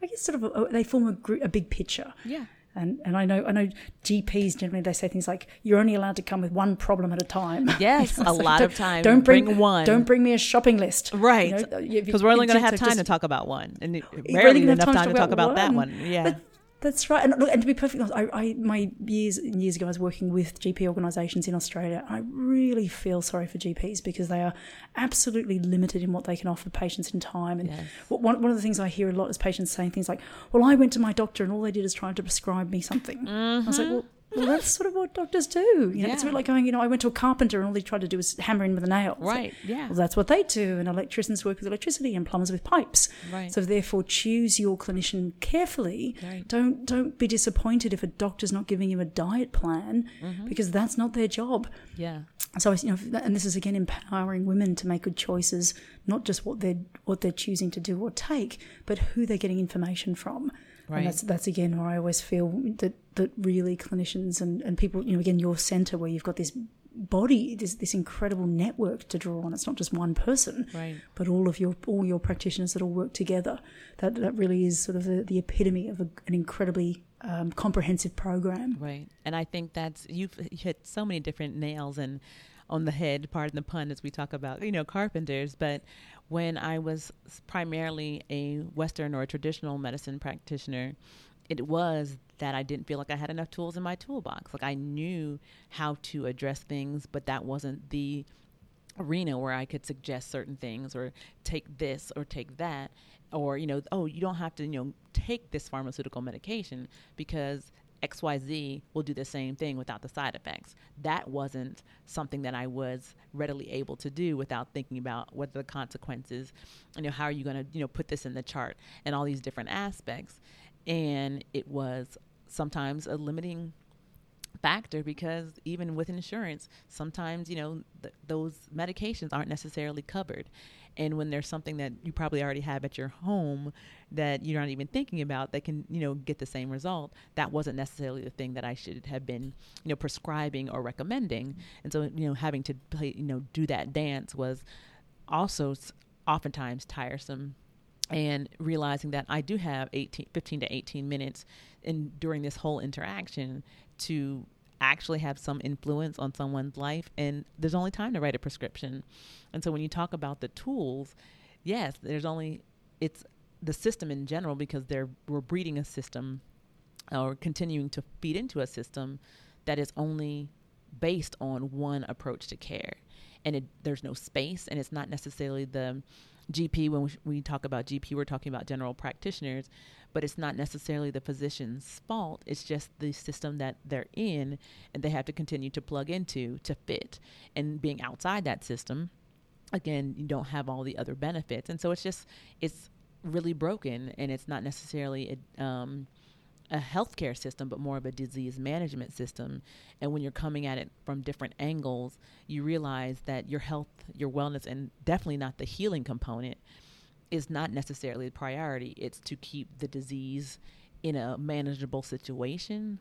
I guess sort of a, they form a, gr- a big picture. Yeah. And and I know I know GPs generally they say things like you're only allowed to come with one problem at a time. Yes, a So lot of times. Don't bring, Bring one. Don't bring me a shopping list. Right. You know, Because we're only going to have just- time to talk about one, and it- You're rarely gonna enough time to talk about that one. Yeah. But that's right. And, look, and to be perfectly honest, I, I my years and years ago, I was working with GP organisations in Australia. I really feel sorry for GPs because they are absolutely limited in what they can offer patients in time. And Yes. one one of the things I hear a lot is patients saying things like, "Well, I went to my doctor and all they did is try to prescribe me something." I was like, mm-hmm. "Well." Well, that's sort of what doctors do. You know, it's a. Bit like going, you know, I went to a carpenter and all they tried to do was hammer in with a nail. Right. Yeah. well, that's what they do, and electricians work with electricity and plumbers with pipes. Right. So therefore, choose your clinician carefully. Right. Don't don't be disappointed if a doctor's not giving you a diet plan Mm-hmm. because that's not their job. Yeah. So you know, and this is again empowering women to make good choices, not just what they're what they're choosing to do or take, but who they're getting information from. Right. And that's that's again where I always feel that that really clinicians and, and people, you know, again your centre where you've got this body, this this incredible network to draw on. It's not just one person, Right. but all of your all your practitioners that all work together. That that really is sort of the, the epitome of a, an incredibly um, comprehensive program. Right. And I think that's you've hit so many different nails and on the head, pardon the pun, as we talk about, you know, carpenters. But when I was primarily a Western or a traditional medicine practitioner, it was that I didn't feel like I had enough tools in my toolbox. Like I knew how to address things, but that wasn't the arena where I could suggest certain things or take this or take that or you know oh you don't have to you know take this pharmaceutical medication because XYZ will do the same thing without the side effects. That wasn't something that I was readily able to do without thinking about what the consequences, you know, how are you going to, you know, put this in the chart and all these different aspects. And it was sometimes a limiting factor because even with insurance, sometimes, you know, th- those medications aren't necessarily covered. And when there's something that you probably already have at your home that you're not even thinking about that can, you know, get the same result, that wasn't necessarily the thing that I should have been, you know, prescribing or recommending. And so, you know, having to play, you know, do that dance was also oftentimes tiresome and realizing that I do have 18, 15 to 18 minutes in during this whole interaction to actually have some influence on someone's life and there's only time to write a prescription. And so when you talk about the tools yes there's only it's the system in general because they're we're breeding a system or continuing to feed into a system that is only based on one approach to care. And it, there's no space and it's not necessarily the gp when we, we talk about gp we're talking about general practitioners but it's not necessarily the physician's fault. It's just the system that they're in and they have to continue to plug into to fit. And being outside that system, again, you don't have all the other benefits. And so it's just, it's really broken and it's not necessarily a, um, a healthcare system, but more of a disease management system. And when you're coming at it from different angles, you realize that your health, your wellness, and definitely not the healing component is not necessarily the priority. It's to keep the disease in a manageable situation,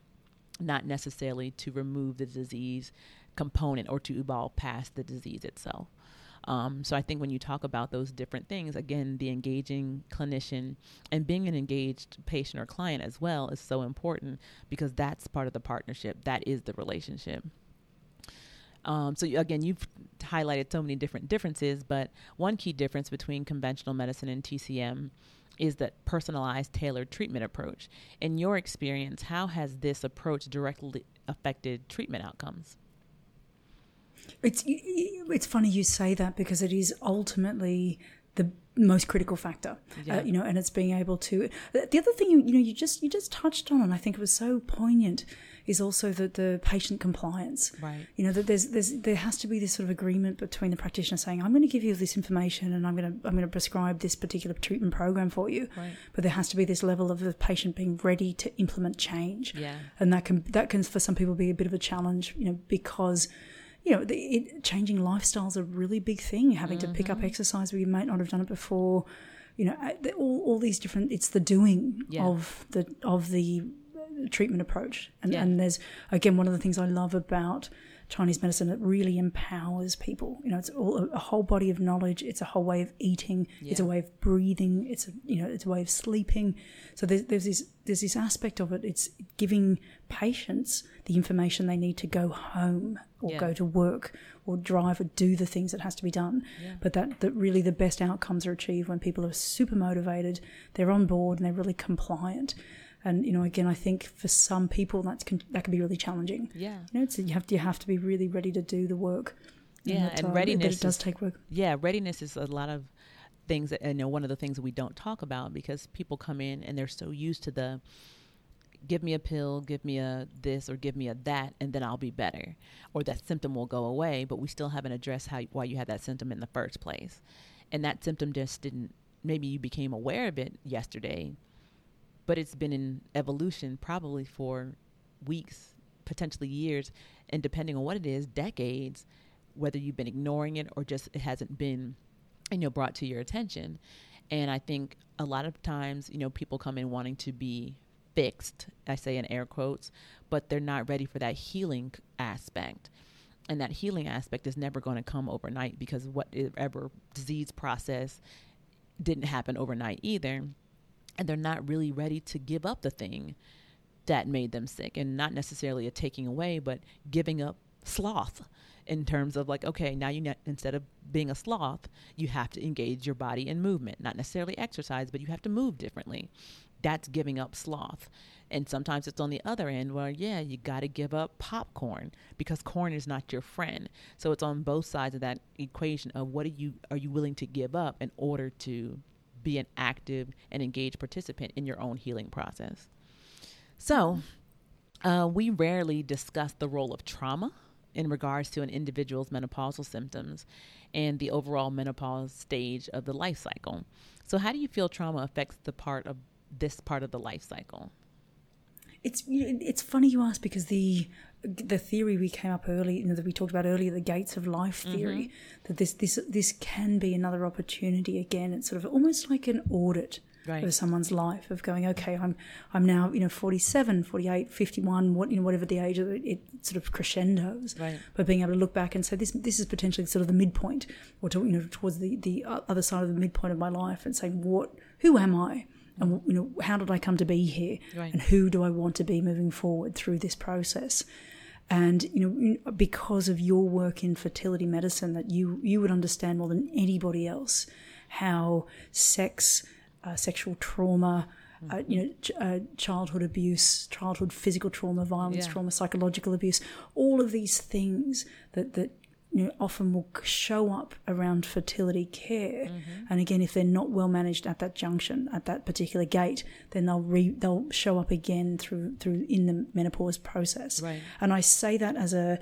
not necessarily to remove the disease component or to evolve past the disease itself. Um, so I think when you talk about those different things, again, the engaging clinician and being an engaged patient or client as well is so important because that's part of the partnership. That is the relationship. Um, so again, you've highlighted so many different differences, but one key difference between conventional medicine and TCM is that personalized, tailored treatment approach. In your experience, how has this approach directly affected treatment outcomes? It's it's funny you say that because it is ultimately the most critical factor, uh, yeah. uh, you know, and it's being able to. The other thing you you know you just you just touched on, and I think it was so poignant is also the, the patient compliance. Right. You know, that there's, there's, there has to be this sort of agreement between the practitioner saying, I'm going to give you this information and I'm going to, I'm going to prescribe this particular treatment program for you. Right. But there has to be this level of the patient being ready to implement change. Yeah. And that can, that can, for some people, be a bit of a challenge, you know, because you know, the, it, changing lifestyles a really big thing. Having mm-hmm. to pick up mm-hmm. exercise where you might not have done it before. You know, uh, all, all these different. It's the doing yeah. of the of the treatment approach. And, yeah. and there's, again, one of the things I love about Chinese medicine, it really empowers people. You know, it's all a, whole body of knowledge. It's a whole way of eating. Yeah. It's a way of breathing. It's a, you know, it's a way of sleeping. So there's, there's this, there's this aspect of it. It's giving patients the information they need to go home or yeah. go to work or drive or do the things that has to be done. Yeah. But that, that really the best outcomes are achieved when people are super motivated, they're on board and they're really compliant and you know again i think for some people that's can, that can be really challenging. Yeah. You know you have to, you have to be really ready to do the work yeah and, and readiness it does is, take work. Yeah readiness is a lot of things that you know one of the things that we don't talk about because people come in and they're so used to the give me a pill give me a this or give me a that and then i'll be better or that symptom will go away but we still haven't addressed how why you had that symptom in the first place. And that symptom just didn't maybe you became aware of it yesterday but it's been in evolution probably for weeks, potentially years, and depending on what it is, decades, whether you've been ignoring it or just it hasn't been, you know, brought to your attention. And I think a lot of times, you know, people come in wanting to be fixed, I say in air quotes, but they're not ready for that healing aspect. And that healing aspect is never going to come overnight because whatever disease process didn't happen overnight either and they're not really ready to give up the thing that made them sick and not necessarily a taking away but giving up sloth in terms of like okay now you ne- instead of being a sloth you have to engage your body in movement not necessarily exercise but you have to move differently. That's giving up sloth. And sometimes it's on the other end where yeah you got to give up popcorn because corn is not your friend. So it's on both sides of that equation of what are you are you willing to give up in order to be an active and engaged participant in your own healing process so uh, we rarely discuss the role of trauma in regards to an individual's menopausal symptoms and the overall menopause stage of the life cycle. So, how do you feel trauma affects the part of this part of the life cycle? It's it's funny you ask because the the theory we came up early you know, that we talked about earlier, the gates of life theory, mm-hmm. that this this this can be another opportunity again. It's sort of almost like an audit right. of someone's life of going, okay, I'm I'm now you know 47, 48, 51, what you know whatever the age of it, it sort of crescendos. Right. But being able to look back and say this this is potentially sort of the midpoint, or to, you know towards the the other side of the midpoint of my life, and saying what who am I? And you know, how did I come to be here? Right. And who do I want to be moving forward through this process? And you know because of your work in fertility medicine that you you would understand more than anybody else how sex uh, sexual trauma, uh, you know, ch- uh, childhood abuse, childhood physical trauma, violence yeah. trauma, psychological abuse, all of these things that that you know, often will show up around fertility care. Mm-hmm. And again, if they're not well managed at that junction, at that particular gate, then they'll re, they'll show up again through through in the menopause process. Right. And I say that as a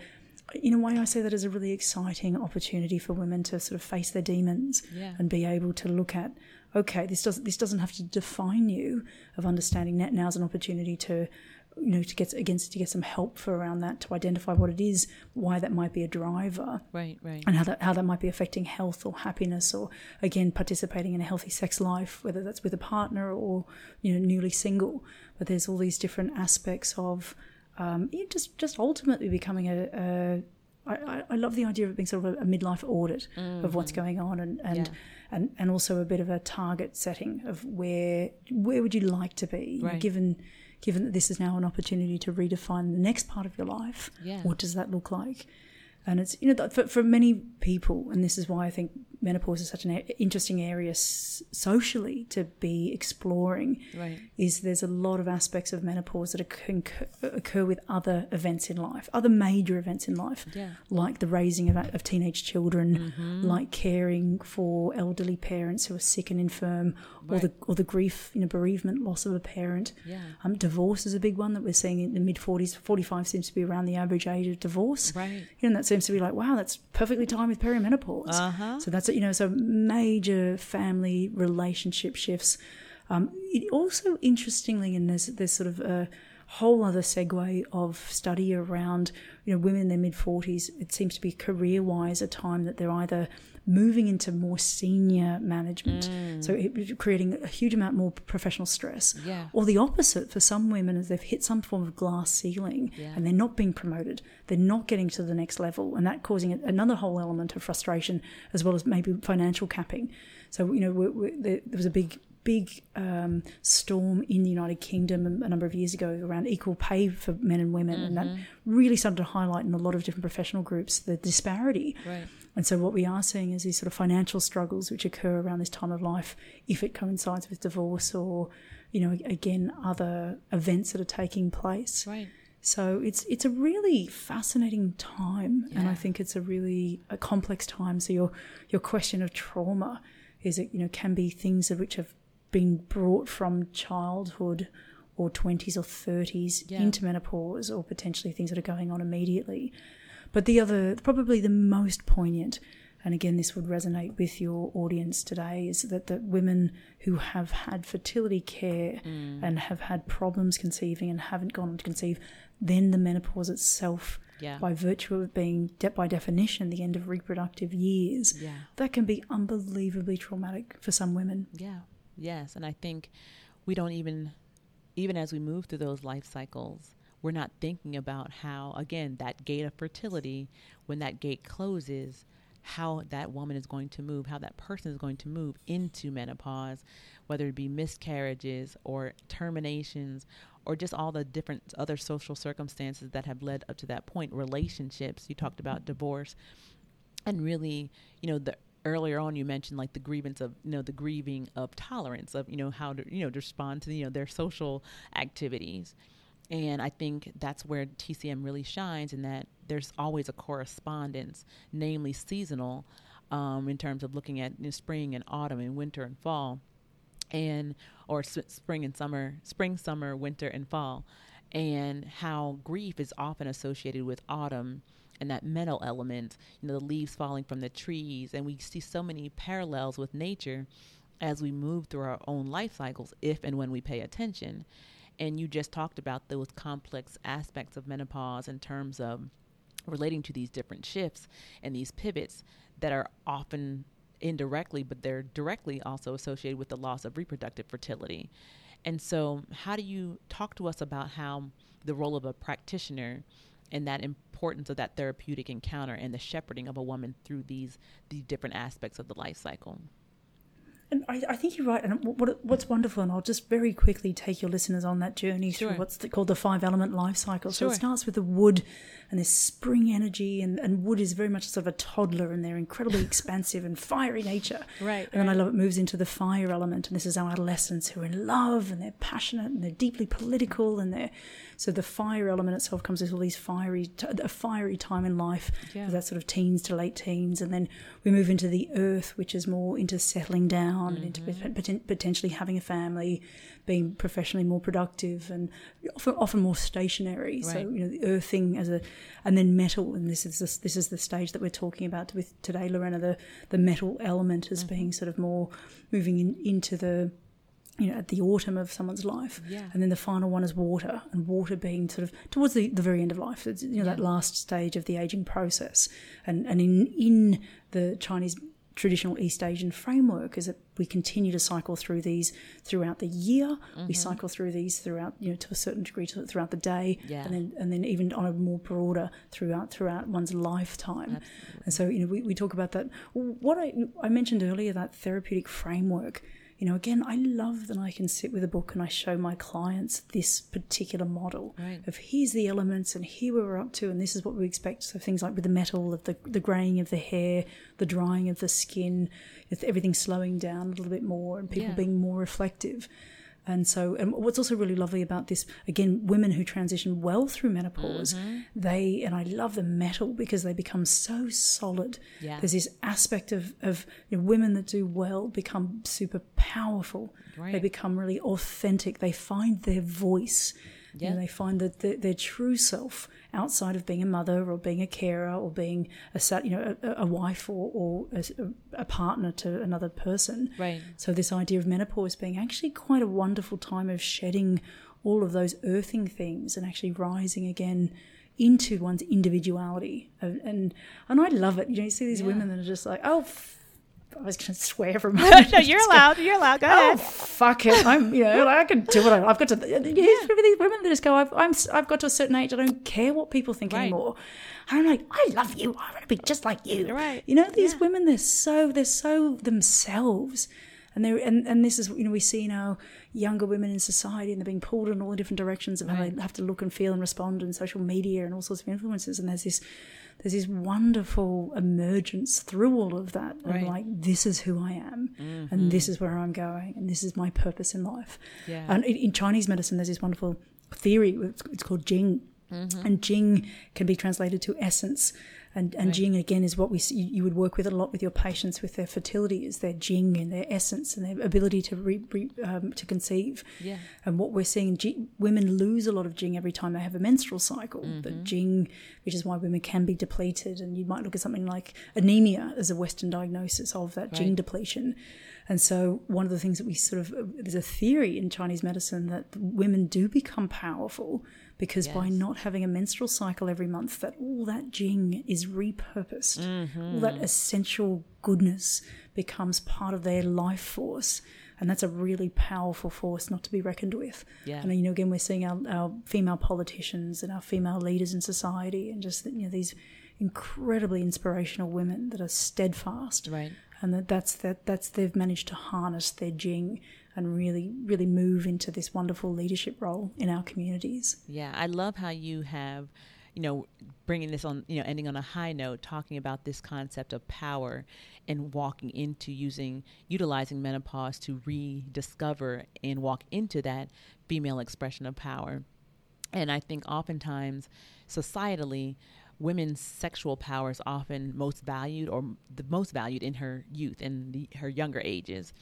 in a way, I say that as a really exciting opportunity for women to sort of face their demons yeah. and be able to look at okay, this doesn't this doesn't have to define you of understanding that now's an opportunity to you know to get against to get some help for around that to identify what it is why that might be a driver right right and how that how that might be affecting health or happiness or again participating in a healthy sex life whether that's with a partner or you know newly single but there's all these different aspects of um, just just ultimately becoming a, a I, I love the idea of it being sort of a, a midlife audit mm-hmm. of what's mm-hmm. going on and, and yeah and, and also a bit of a target setting of where where would you like to be right. given given that this is now an opportunity to redefine the next part of your life yeah. what does that look like and it's you know for, for many people and this is why i think menopause is such an interesting area socially to be exploring right. is there's a lot of aspects of menopause that occur, occur with other events in life other major events in life yeah. like the raising of, of teenage children mm-hmm. like caring for elderly parents who are sick and infirm right. or the or the grief you know bereavement loss of a parent yeah. um, divorce is a big one that we're seeing in the mid 40s 45 seems to be around the average age of divorce right you know that seems to be like wow that's perfectly timed with perimenopause uh-huh. so that's you know, so major family relationship shifts. Um, it also, interestingly, and there's there's sort of a whole other segue of study around you know women in their mid forties. It seems to be career wise a time that they're either moving into more senior management, mm. so it, creating a huge amount more professional stress. Yeah. Or the opposite for some women, is they've hit some form of glass ceiling yeah. and they're not being promoted, they're not getting to the next level, and that causing another whole element of frustration as well as maybe financial capping. So you know, we're, we're, there, there was a big big um, storm in the United Kingdom a number of years ago around equal pay for men and women, mm-hmm. and that mm-hmm. really started to highlight in a lot of different professional groups the disparity. Right. And so what we are seeing is these sort of financial struggles which occur around this time of life if it coincides with divorce or, you know, again other events that are taking place. Right. So it's it's a really fascinating time, yeah. and I think it's a really a complex time. So your your question of trauma is it you know can be things which have been brought from childhood or 20s or 30s yeah. into menopause or potentially things that are going on immediately. But the other, probably the most poignant, and again, this would resonate with your audience today, is that the women who have had fertility care mm. and have had problems conceiving and haven't gone on to conceive, then the menopause itself, yeah. by virtue of being, de- by definition, the end of reproductive years, yeah. that can be unbelievably traumatic for some women. Yeah, yes. And I think we don't even, even as we move through those life cycles, we're not thinking about how, again, that gate of fertility, when that gate closes, how that woman is going to move, how that person is going to move into menopause, whether it be miscarriages or terminations or just all the different other social circumstances that have led up to that point relationships. You talked about divorce. And really you know the earlier on you mentioned like the grievance of you know the grieving of tolerance of you know how to you know respond to you know their social activities and i think that's where tcm really shines in that there's always a correspondence namely seasonal um, in terms of looking at you know, spring and autumn and winter and fall and or s- spring and summer spring summer winter and fall and how grief is often associated with autumn and that mental element, you know, the leaves falling from the trees. And we see so many parallels with nature as we move through our own life cycles, if and when we pay attention. And you just talked about those complex aspects of menopause in terms of relating to these different shifts and these pivots that are often indirectly, but they're directly also associated with the loss of reproductive fertility. And so, how do you talk to us about how the role of a practitioner and that importance of that therapeutic encounter and the shepherding of a woman through these these different aspects of the life cycle. And I, I, think you're right. And what, what's wonderful, and I'll just very quickly take your listeners on that journey sure. through what's the, called the five element life cycle. So it starts with the wood and this spring energy, and, and wood is very much sort of a toddler, and they're incredibly expansive and fiery nature. Right. And then I love it moves into the fire element, and this is our adolescents who are in love and they're passionate and they're deeply political and they're so the fire element itself comes with all these fiery, a fiery time in life, yeah. that sort of teens to late teens, and then we move into the earth, which is more into settling down mm-hmm. and into mm-hmm. potentially having a family, being professionally more productive, and often, often more stationary. Right. So you know the earthing as a, and then metal, and this is this, this is the stage that we're talking about with today, Lorena. The the metal element as mm-hmm. being sort of more moving in, into the you know, at the autumn of someone's life. Yeah. And then the final one is water, and water being sort of towards the, the very end of life. It's, you know, yeah. that last stage of the aging process. And and in in the Chinese traditional East Asian framework is that we continue to cycle through these throughout the year. Mm-hmm. We cycle through these throughout, you know, to a certain degree to, throughout the day, yeah. and then and then even on a more broader throughout throughout one's lifetime. Absolutely. And so you know we, we talk about that. What I I mentioned earlier that therapeutic framework you know, again, I love that I can sit with a book and I show my clients this particular model right. of here's the elements and here we're up to and this is what we expect. So things like with the metal, of the the graying of the hair, the drying of the skin, everything slowing down a little bit more and people yeah. being more reflective. And so, and what's also really lovely about this, again, women who transition well through menopause, mm-hmm. they, and I love the metal because they become so solid. Yeah. There's this aspect of, of you know, women that do well become super powerful. Right. They become really authentic. They find their voice. Yeah. Know, they find that their, their true self outside of being a mother or being a carer or being a you know a, a wife or, or a, a, partner to another person. Right. So this idea of menopause being actually quite a wonderful time of shedding all of those earthing things and actually rising again into one's individuality and and, and I love it. You know, you see these yeah. women that are just like, oh. I was going to swear for a moment. no, you're allowed. You're allowed. Go oh, ahead. fuck it. I'm, you know, like I can do what I, I've got to. Yeah. these women that just go, I've, I'm, I've got to a certain age. I don't care what people think right. anymore. And I'm like, I love you. I want to be just like you. Right. You know, these yeah. women, they're so, they're so themselves. And they and, and this is you know we see now younger women in society and they're being pulled in all the different directions of right. how they have to look and feel and respond in social media and all sorts of influences and there's this there's this wonderful emergence through all of that right. of like this is who I am mm-hmm. and this is where I'm going and this is my purpose in life. Yeah. And in, in Chinese medicine, there's this wonderful theory. It's, it's called Jing, mm-hmm. and Jing can be translated to essence. And, and right. Jing again is what we see, you would work with a lot with your patients with their fertility is their Jing and their essence and their ability to re, re, um, to conceive. Yeah. And what we're seeing, Jing, women lose a lot of Jing every time they have a menstrual cycle. Mm-hmm. But Jing, which is why women can be depleted, and you might look at something like anemia as a Western diagnosis of that right. Jing depletion. And so, one of the things that we sort of, there's a theory in Chinese medicine that women do become powerful because yes. by not having a menstrual cycle every month, that all that jing is repurposed. Mm-hmm. All that essential goodness becomes part of their life force. And that's a really powerful force not to be reckoned with. Yeah. And, you know, again, we're seeing our, our female politicians and our female leaders in society and just, you know, these incredibly inspirational women that are steadfast right and that that's that that's they've managed to harness their jing and really really move into this wonderful leadership role in our communities. Yeah, I love how you have you know, bringing this on, you know, ending on a high note, talking about this concept of power and walking into using, utilizing menopause to rediscover and walk into that female expression of power. And I think oftentimes, societally, women's sexual power is often most valued or the most valued in her youth the, her younger ages.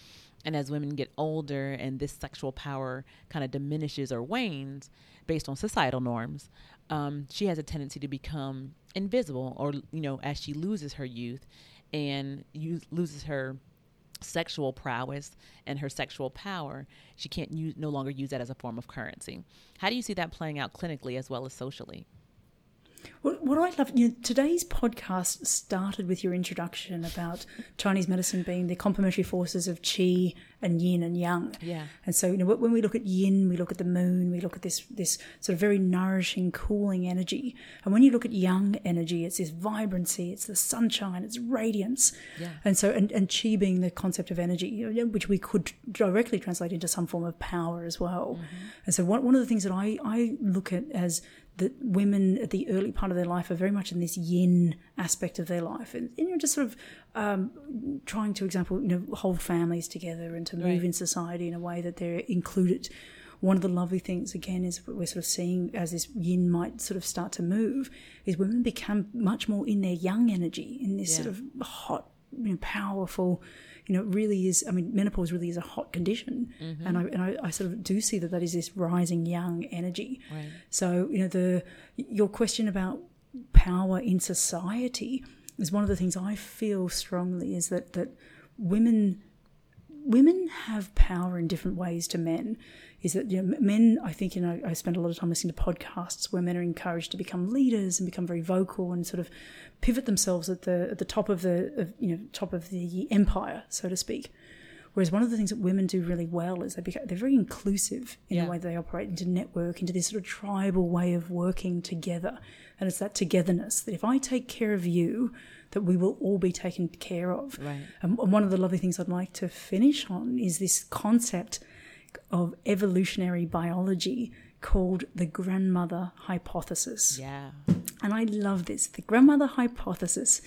And as women get older and this sexual power kind of diminishes or wanes based on societal norms, um, she has a tendency to become invisible or, you know, as she loses her youth and use, loses her sexual prowess and her sexual power, she can't use, no longer use that as a form of currency. How do you see that playing out clinically as well as socially? What, what I love, you know, today's podcast started with your introduction about Chinese medicine being the complementary forces of qi and yin and yang. Yeah. And so, you know, when we look at yin, we look at the moon, we look at this this sort of very nourishing, cooling energy. And when you look at yang energy, it's this vibrancy, it's the sunshine, it's radiance. Yeah. And so, and, and qi being the concept of energy, which we could directly translate into some form of power as well. Mm-hmm. And so, one, one of the things that I, I look at as that women at the early part of their life are very much in this yin aspect of their life, and, and you know, just sort of um, trying to, example, you know, hold families together and to move right. in society in a way that they're included. One of the lovely things, again, is what we're sort of seeing as this yin might sort of start to move, is women become much more in their yang energy, in this yeah. sort of hot, you know, powerful you know, it really is. I mean, menopause really is a hot condition, mm-hmm. and I and I, I, sort of do see that that is this rising yang energy. Right. So you know, the your question about power in society is one of the things I feel strongly is that that women women have power in different ways to men is that you know, men, I think, you know, I spend a lot of time listening to podcasts where men are encouraged to become leaders and become very vocal and sort of pivot themselves at the at the top of the of, you know top of the empire, so to speak. Whereas one of the things that women do really well is they become, they're very inclusive in yeah. the way they operate into network, into this sort of tribal way of working together. And it's that togetherness that if I take care of you, that we will all be taken care of. Right. and one of the lovely things I'd like to finish on is this concept of evolutionary biology called the grandmother hypothesis. Yeah. And I love this. The grandmother hypothesis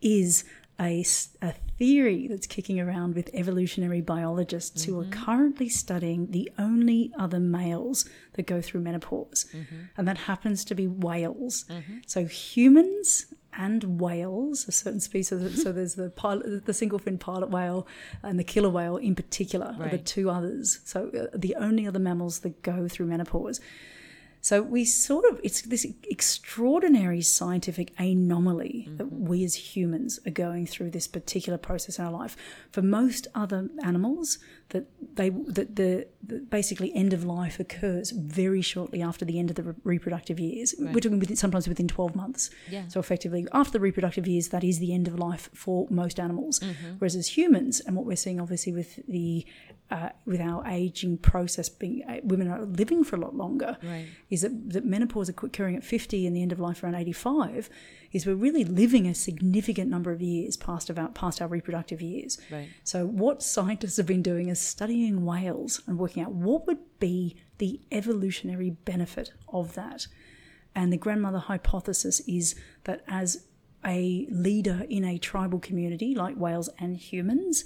is a, a theory that's kicking around with evolutionary biologists mm-hmm. who are mm-hmm. currently studying the only other males that go through menopause, mm-hmm. and that happens to be whales. Mm-hmm. So humans and whales, a certain species. so there's the pilot, the single fin pilot whale and the killer whale in particular right. are the two others. So uh, the only other mammals that go through menopause. So we sort of, it's this extraordinary scientific anomaly mm-hmm. that we as humans are going through this particular process in our life. For most other animals, that they that the, the basically end of life occurs very shortly after the end of the re- reproductive years. Right. We're talking within, sometimes within 12 months. Yeah. So effectively, after the reproductive years, that is the end of life for most animals. Mm-hmm. Whereas as humans, and what we're seeing obviously with the uh, with our aging process, being uh, women are living for a lot longer, right. is that, that menopause occurring at 50 and the end of life around 85, is we're really living a significant number of years past, about, past our reproductive years. Right. So, what scientists have been doing is studying whales and working out what would be the evolutionary benefit of that. And the grandmother hypothesis is that as a leader in a tribal community like whales and humans,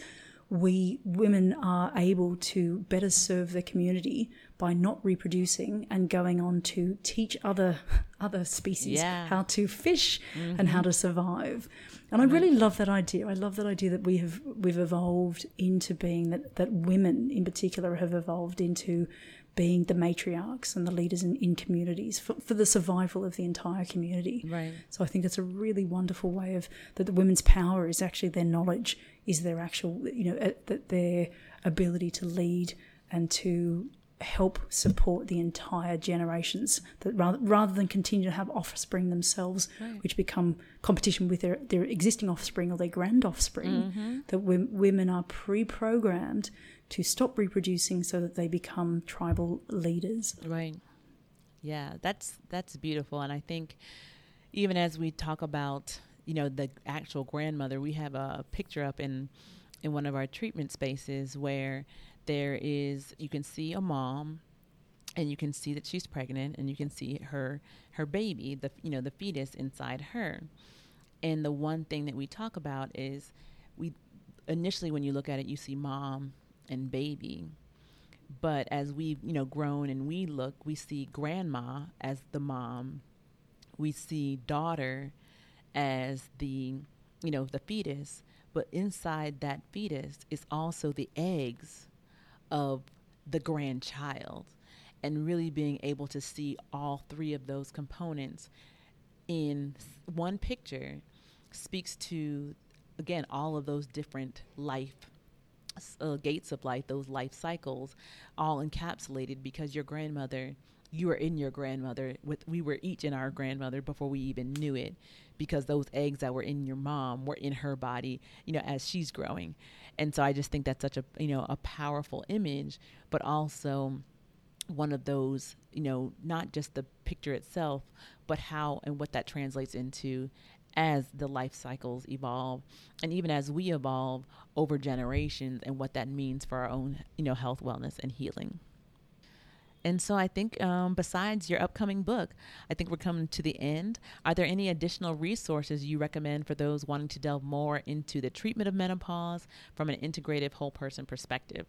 we women are able to better serve the community by not reproducing and going on to teach other other species yeah. how to fish mm-hmm. and how to survive. And I really love that idea. I love that idea that we have we've evolved into being that that women in particular have evolved into being the matriarchs and the leaders in, in communities for, for the survival of the entire community. Right. So I think that's a really wonderful way of that the women's power is actually their knowledge, is their actual, you know, that their ability to lead and to help support the entire generations that rather, rather than continue to have offspring themselves right. which become competition with their, their existing offspring or their grand offspring mm-hmm. that women are pre-programmed to stop reproducing so that they become tribal leaders. Right. Yeah, that's that's beautiful and I think even as we talk about you know the actual grandmother we have a picture up in in one of our treatment spaces where there is you can see a mom and you can see that she's pregnant and you can see her her baby the you know the fetus inside her. And the one thing that we talk about is we initially when you look at it you see mom and baby. But as we've you know grown and we look we see grandma as the mom. We see daughter as the you know the fetus. But inside that fetus is also the eggs of the grandchild and really being able to see all three of those components in one picture speaks to again all of those different life uh, gates of life those life cycles all encapsulated because your grandmother you were in your grandmother with we were each in our grandmother before we even knew it because those eggs that were in your mom were in her body you know as she's growing and so i just think that's such a you know a powerful image but also one of those you know not just the picture itself but how and what that translates into as the life cycles evolve and even as we evolve over generations and what that means for our own you know health wellness and healing and so I think, um, besides your upcoming book, I think we're coming to the end. Are there any additional resources you recommend for those wanting to delve more into the treatment of menopause from an integrative whole person perspective?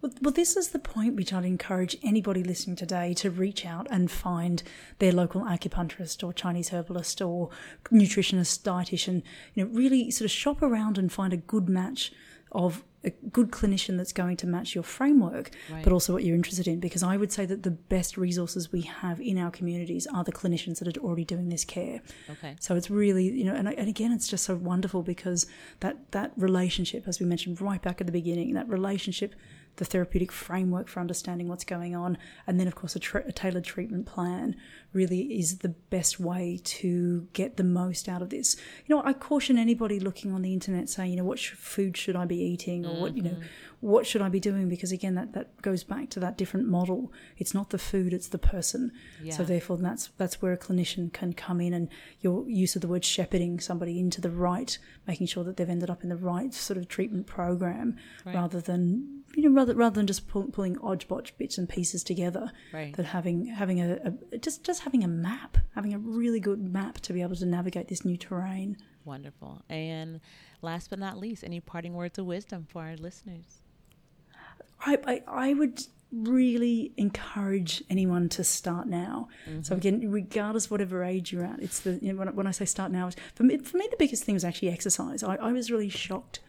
Well, well, this is the point which I'd encourage anybody listening today to reach out and find their local acupuncturist or Chinese herbalist or nutritionist, dietitian. You know, really sort of shop around and find a good match of a good clinician that's going to match your framework, right. but also what you're interested in. Because I would say that the best resources we have in our communities are the clinicians that are already doing this care. Okay. So it's really, you know, and, and again, it's just so wonderful because that that relationship, as we mentioned right back at the beginning, that relationship the therapeutic framework for understanding what's going on, and then, of course, a, tra- a, tailored treatment plan really is the best way to get the most out of this. You know, I caution anybody looking on the internet saying, you know, what sh- food should I be eating, or mm-hmm. what, you know, mm-hmm. what should I be doing? Because again, that, that goes back to that different model. It's not the food; it's the person. Yeah. So therefore, that's that's where a clinician can come in, and your use of the word shepherding somebody into the right, making sure that they've ended up in the right sort of treatment program, right. rather than you know rather rather than just pull, pulling odgepodge bits and pieces together right. that having having a, a, just just having a map having a really good map to be able to navigate this new terrain wonderful and last but not least any parting words of wisdom for our listeners I, I, I would really encourage anyone to start now. Mm-hmm. So again, regardless of whatever age you're at, it's the you know, when, when I say start now, for me, for me the biggest thing was actually exercise. I, I was really shocked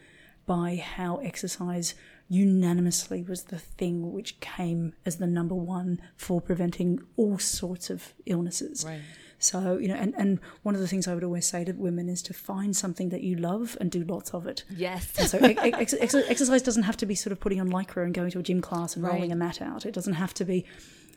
by how exercise unanimously was the thing which came as the number one for preventing all sorts of illnesses. Right. So, you know, and, and one of the things I would always say to women is to find something that you love and do lots of it. Yes. so, ex- ex- exercise doesn't have to be sort of putting on lycra and going to a gym class and right. rolling a mat out. It doesn't have to be,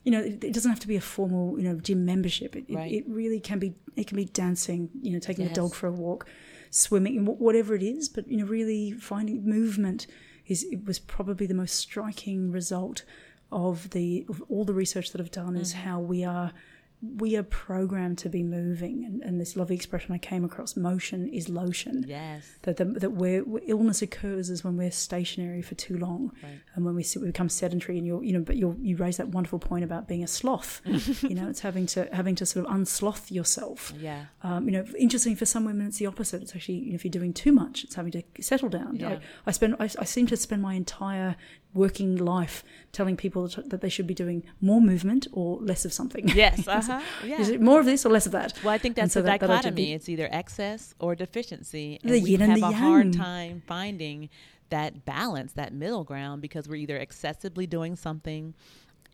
you know, it, doesn't have to be a formal, you know, gym membership. It, right. it, it, really can be, it can be dancing, you know, taking yes. a dog for a walk, swimming, whatever it is, but, you know, really finding movement is it was probably the most striking result of the of all the research that I've done mm-hmm. is how we are we are programmed to be moving, and, and, this lovely expression I came across: motion is lotion. Yes. That the, that where, illness occurs is when we're stationary for too long, right. and when we, sit, we become sedentary. And you're, you know, but you you raise that wonderful point about being a sloth. you know, it's having to having to sort of unsloth yourself. Yeah. Um, you know, interesting for some women, it's the opposite. It's actually you know, if you're doing too much, it's having to settle down. Yeah. I, I spend I, I seem to spend my entire working life telling people that they should be doing more movement or less of something. Yes, uh-huh. yeah. Is it more of this or less of that? Well, I think that's so the that, dichotomy. That it's either excess or deficiency. And the we have and a yang. hard time finding that balance, that middle ground, because we're either excessively doing something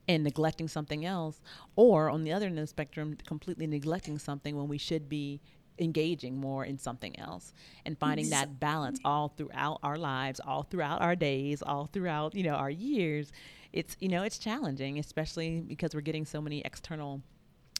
and neglecting something else, or on the other end of the spectrum, completely neglecting something when we should be engaging more in something else and finding that balance all throughout our lives all throughout our days all throughout you know our years. It's you know it's challenging especially because we're getting so many external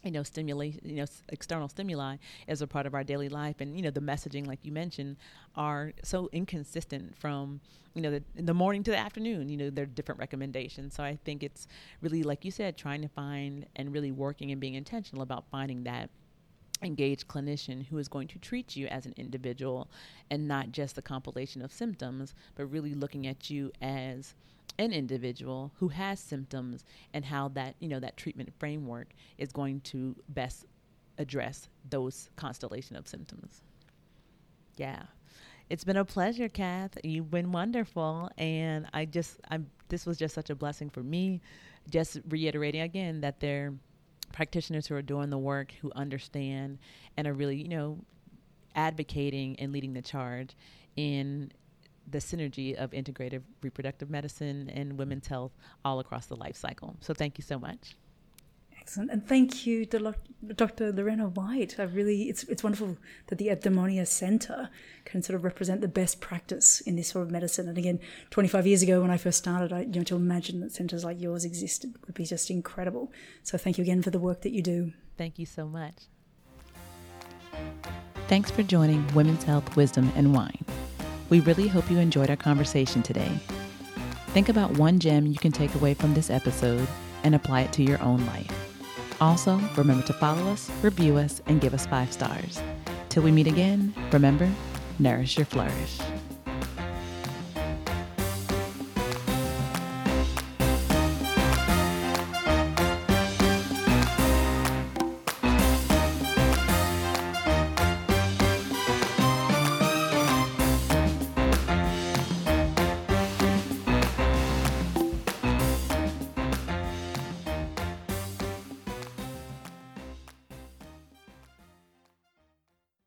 you know stimulation you know external stimuli as a part of our daily life. And you know the messaging like you mentioned are so inconsistent from you know the, in the morning to the afternoon you know there are different recommendations. So i think it's really like you said trying to find and really working and being intentional about finding that engaged clinician who is going to treat you as an individual and not just the compilation of symptoms, but really looking at you as an individual who has symptoms and how that you know that treatment framework is going to best address those constellation of symptoms. Yeah. It's been a pleasure, Kath. You've been wonderful, and I just, I'm. This was just such a blessing for me. Just reiterating again that they're practitioners who are doing the work, who understand, and are really, you know, advocating and leading the charge in the synergy of integrative reproductive medicine and women's health all across the life cycle. So, thank you so much. Excellent, and thank you, Dr. Lorena White. I really, it's it's wonderful that the Eudaimonia Centre can sort of represent the best practice in this sort of medicine. And again, 25 years ago when I first started, I, you know, to imagine that centres like yours existed would be just incredible. So thank you again for the work that you do. Thank you so much. Thanks for joining Women's Health, Wisdom, and Wine. We really hope you enjoyed our conversation today. Think about one gem you can take away from this episode and apply it to your own life. Also, remember to follow us, review us, and give us five stars. Till we meet again, remember, nourish your flourish.